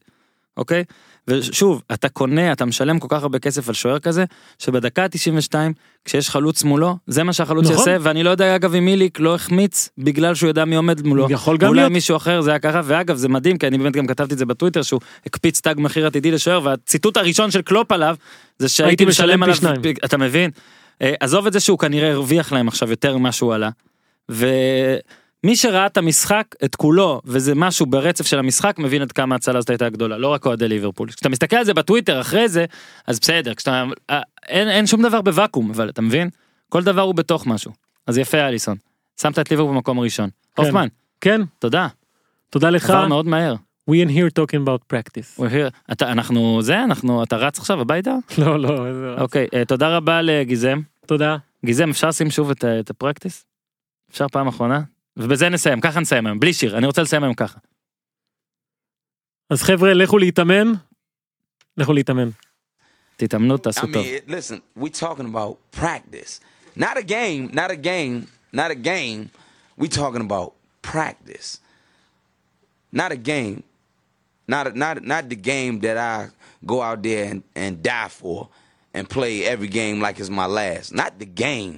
אוקיי ושוב אתה קונה אתה משלם כל כך הרבה כסף על שוער כזה שבדקה ה-92 כשיש חלוץ מולו זה מה שהחלוץ נכון. יעשה ואני לא יודע אגב אם מיליק לא החמיץ בגלל שהוא יודע מי עומד מולו. יכול גם אולי להיות. מישהו אחר זה היה ככה ואגב זה מדהים כי אני באמת גם כתבתי את זה בטוויטר שהוא הקפיץ תג מחיר עתידי לשוער והציטוט הראשון של קלופ עליו זה שהייתי הייתי משלם עליו שניים. אתה מבין אה, עזוב את זה שהוא כנראה הרוויח להם עכשיו יותר ממה שהוא עלה. ומי שראה את המשחק את כולו וזה משהו ברצף של המשחק מבין עד כמה ההצלה הזאת הייתה גדולה לא רק אוהדי ליברפול כשאתה מסתכל על זה בטוויטר אחרי זה אז בסדר כשאתה אה, אין אין שום דבר בוואקום אבל אתה מבין כל דבר הוא בתוך משהו אז יפה אליסון שמת את ליברפול במקום הראשון. כן. הופמן כן, תודה תודה לך. עבר מאוד מהר. We in here talking about practice. We're here. אתה אנחנו זה אנחנו אתה רץ עכשיו הביתה לא, לא, רע. אוקיי אה, תודה רבה לגיזם תודה. גיזם אפשר לשים שוב את, ה- את הפרקטיס? אפשר פעם אחרונה? ובזה נסיים ככה נסיים היום בלי שיר אני רוצה לסיים היום ככה. אז חבר'ה, לכו להתאמן. לכו להתאמן. תתאמנו I תעשו mean, טוב. it, listen, we talking about practice, not a game, not a game, not a game. We talking about practice, not a game, not a, not not the game that I go out there and, and die for and play every game like it's my last. Not the game.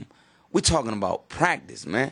We talking about practice, man.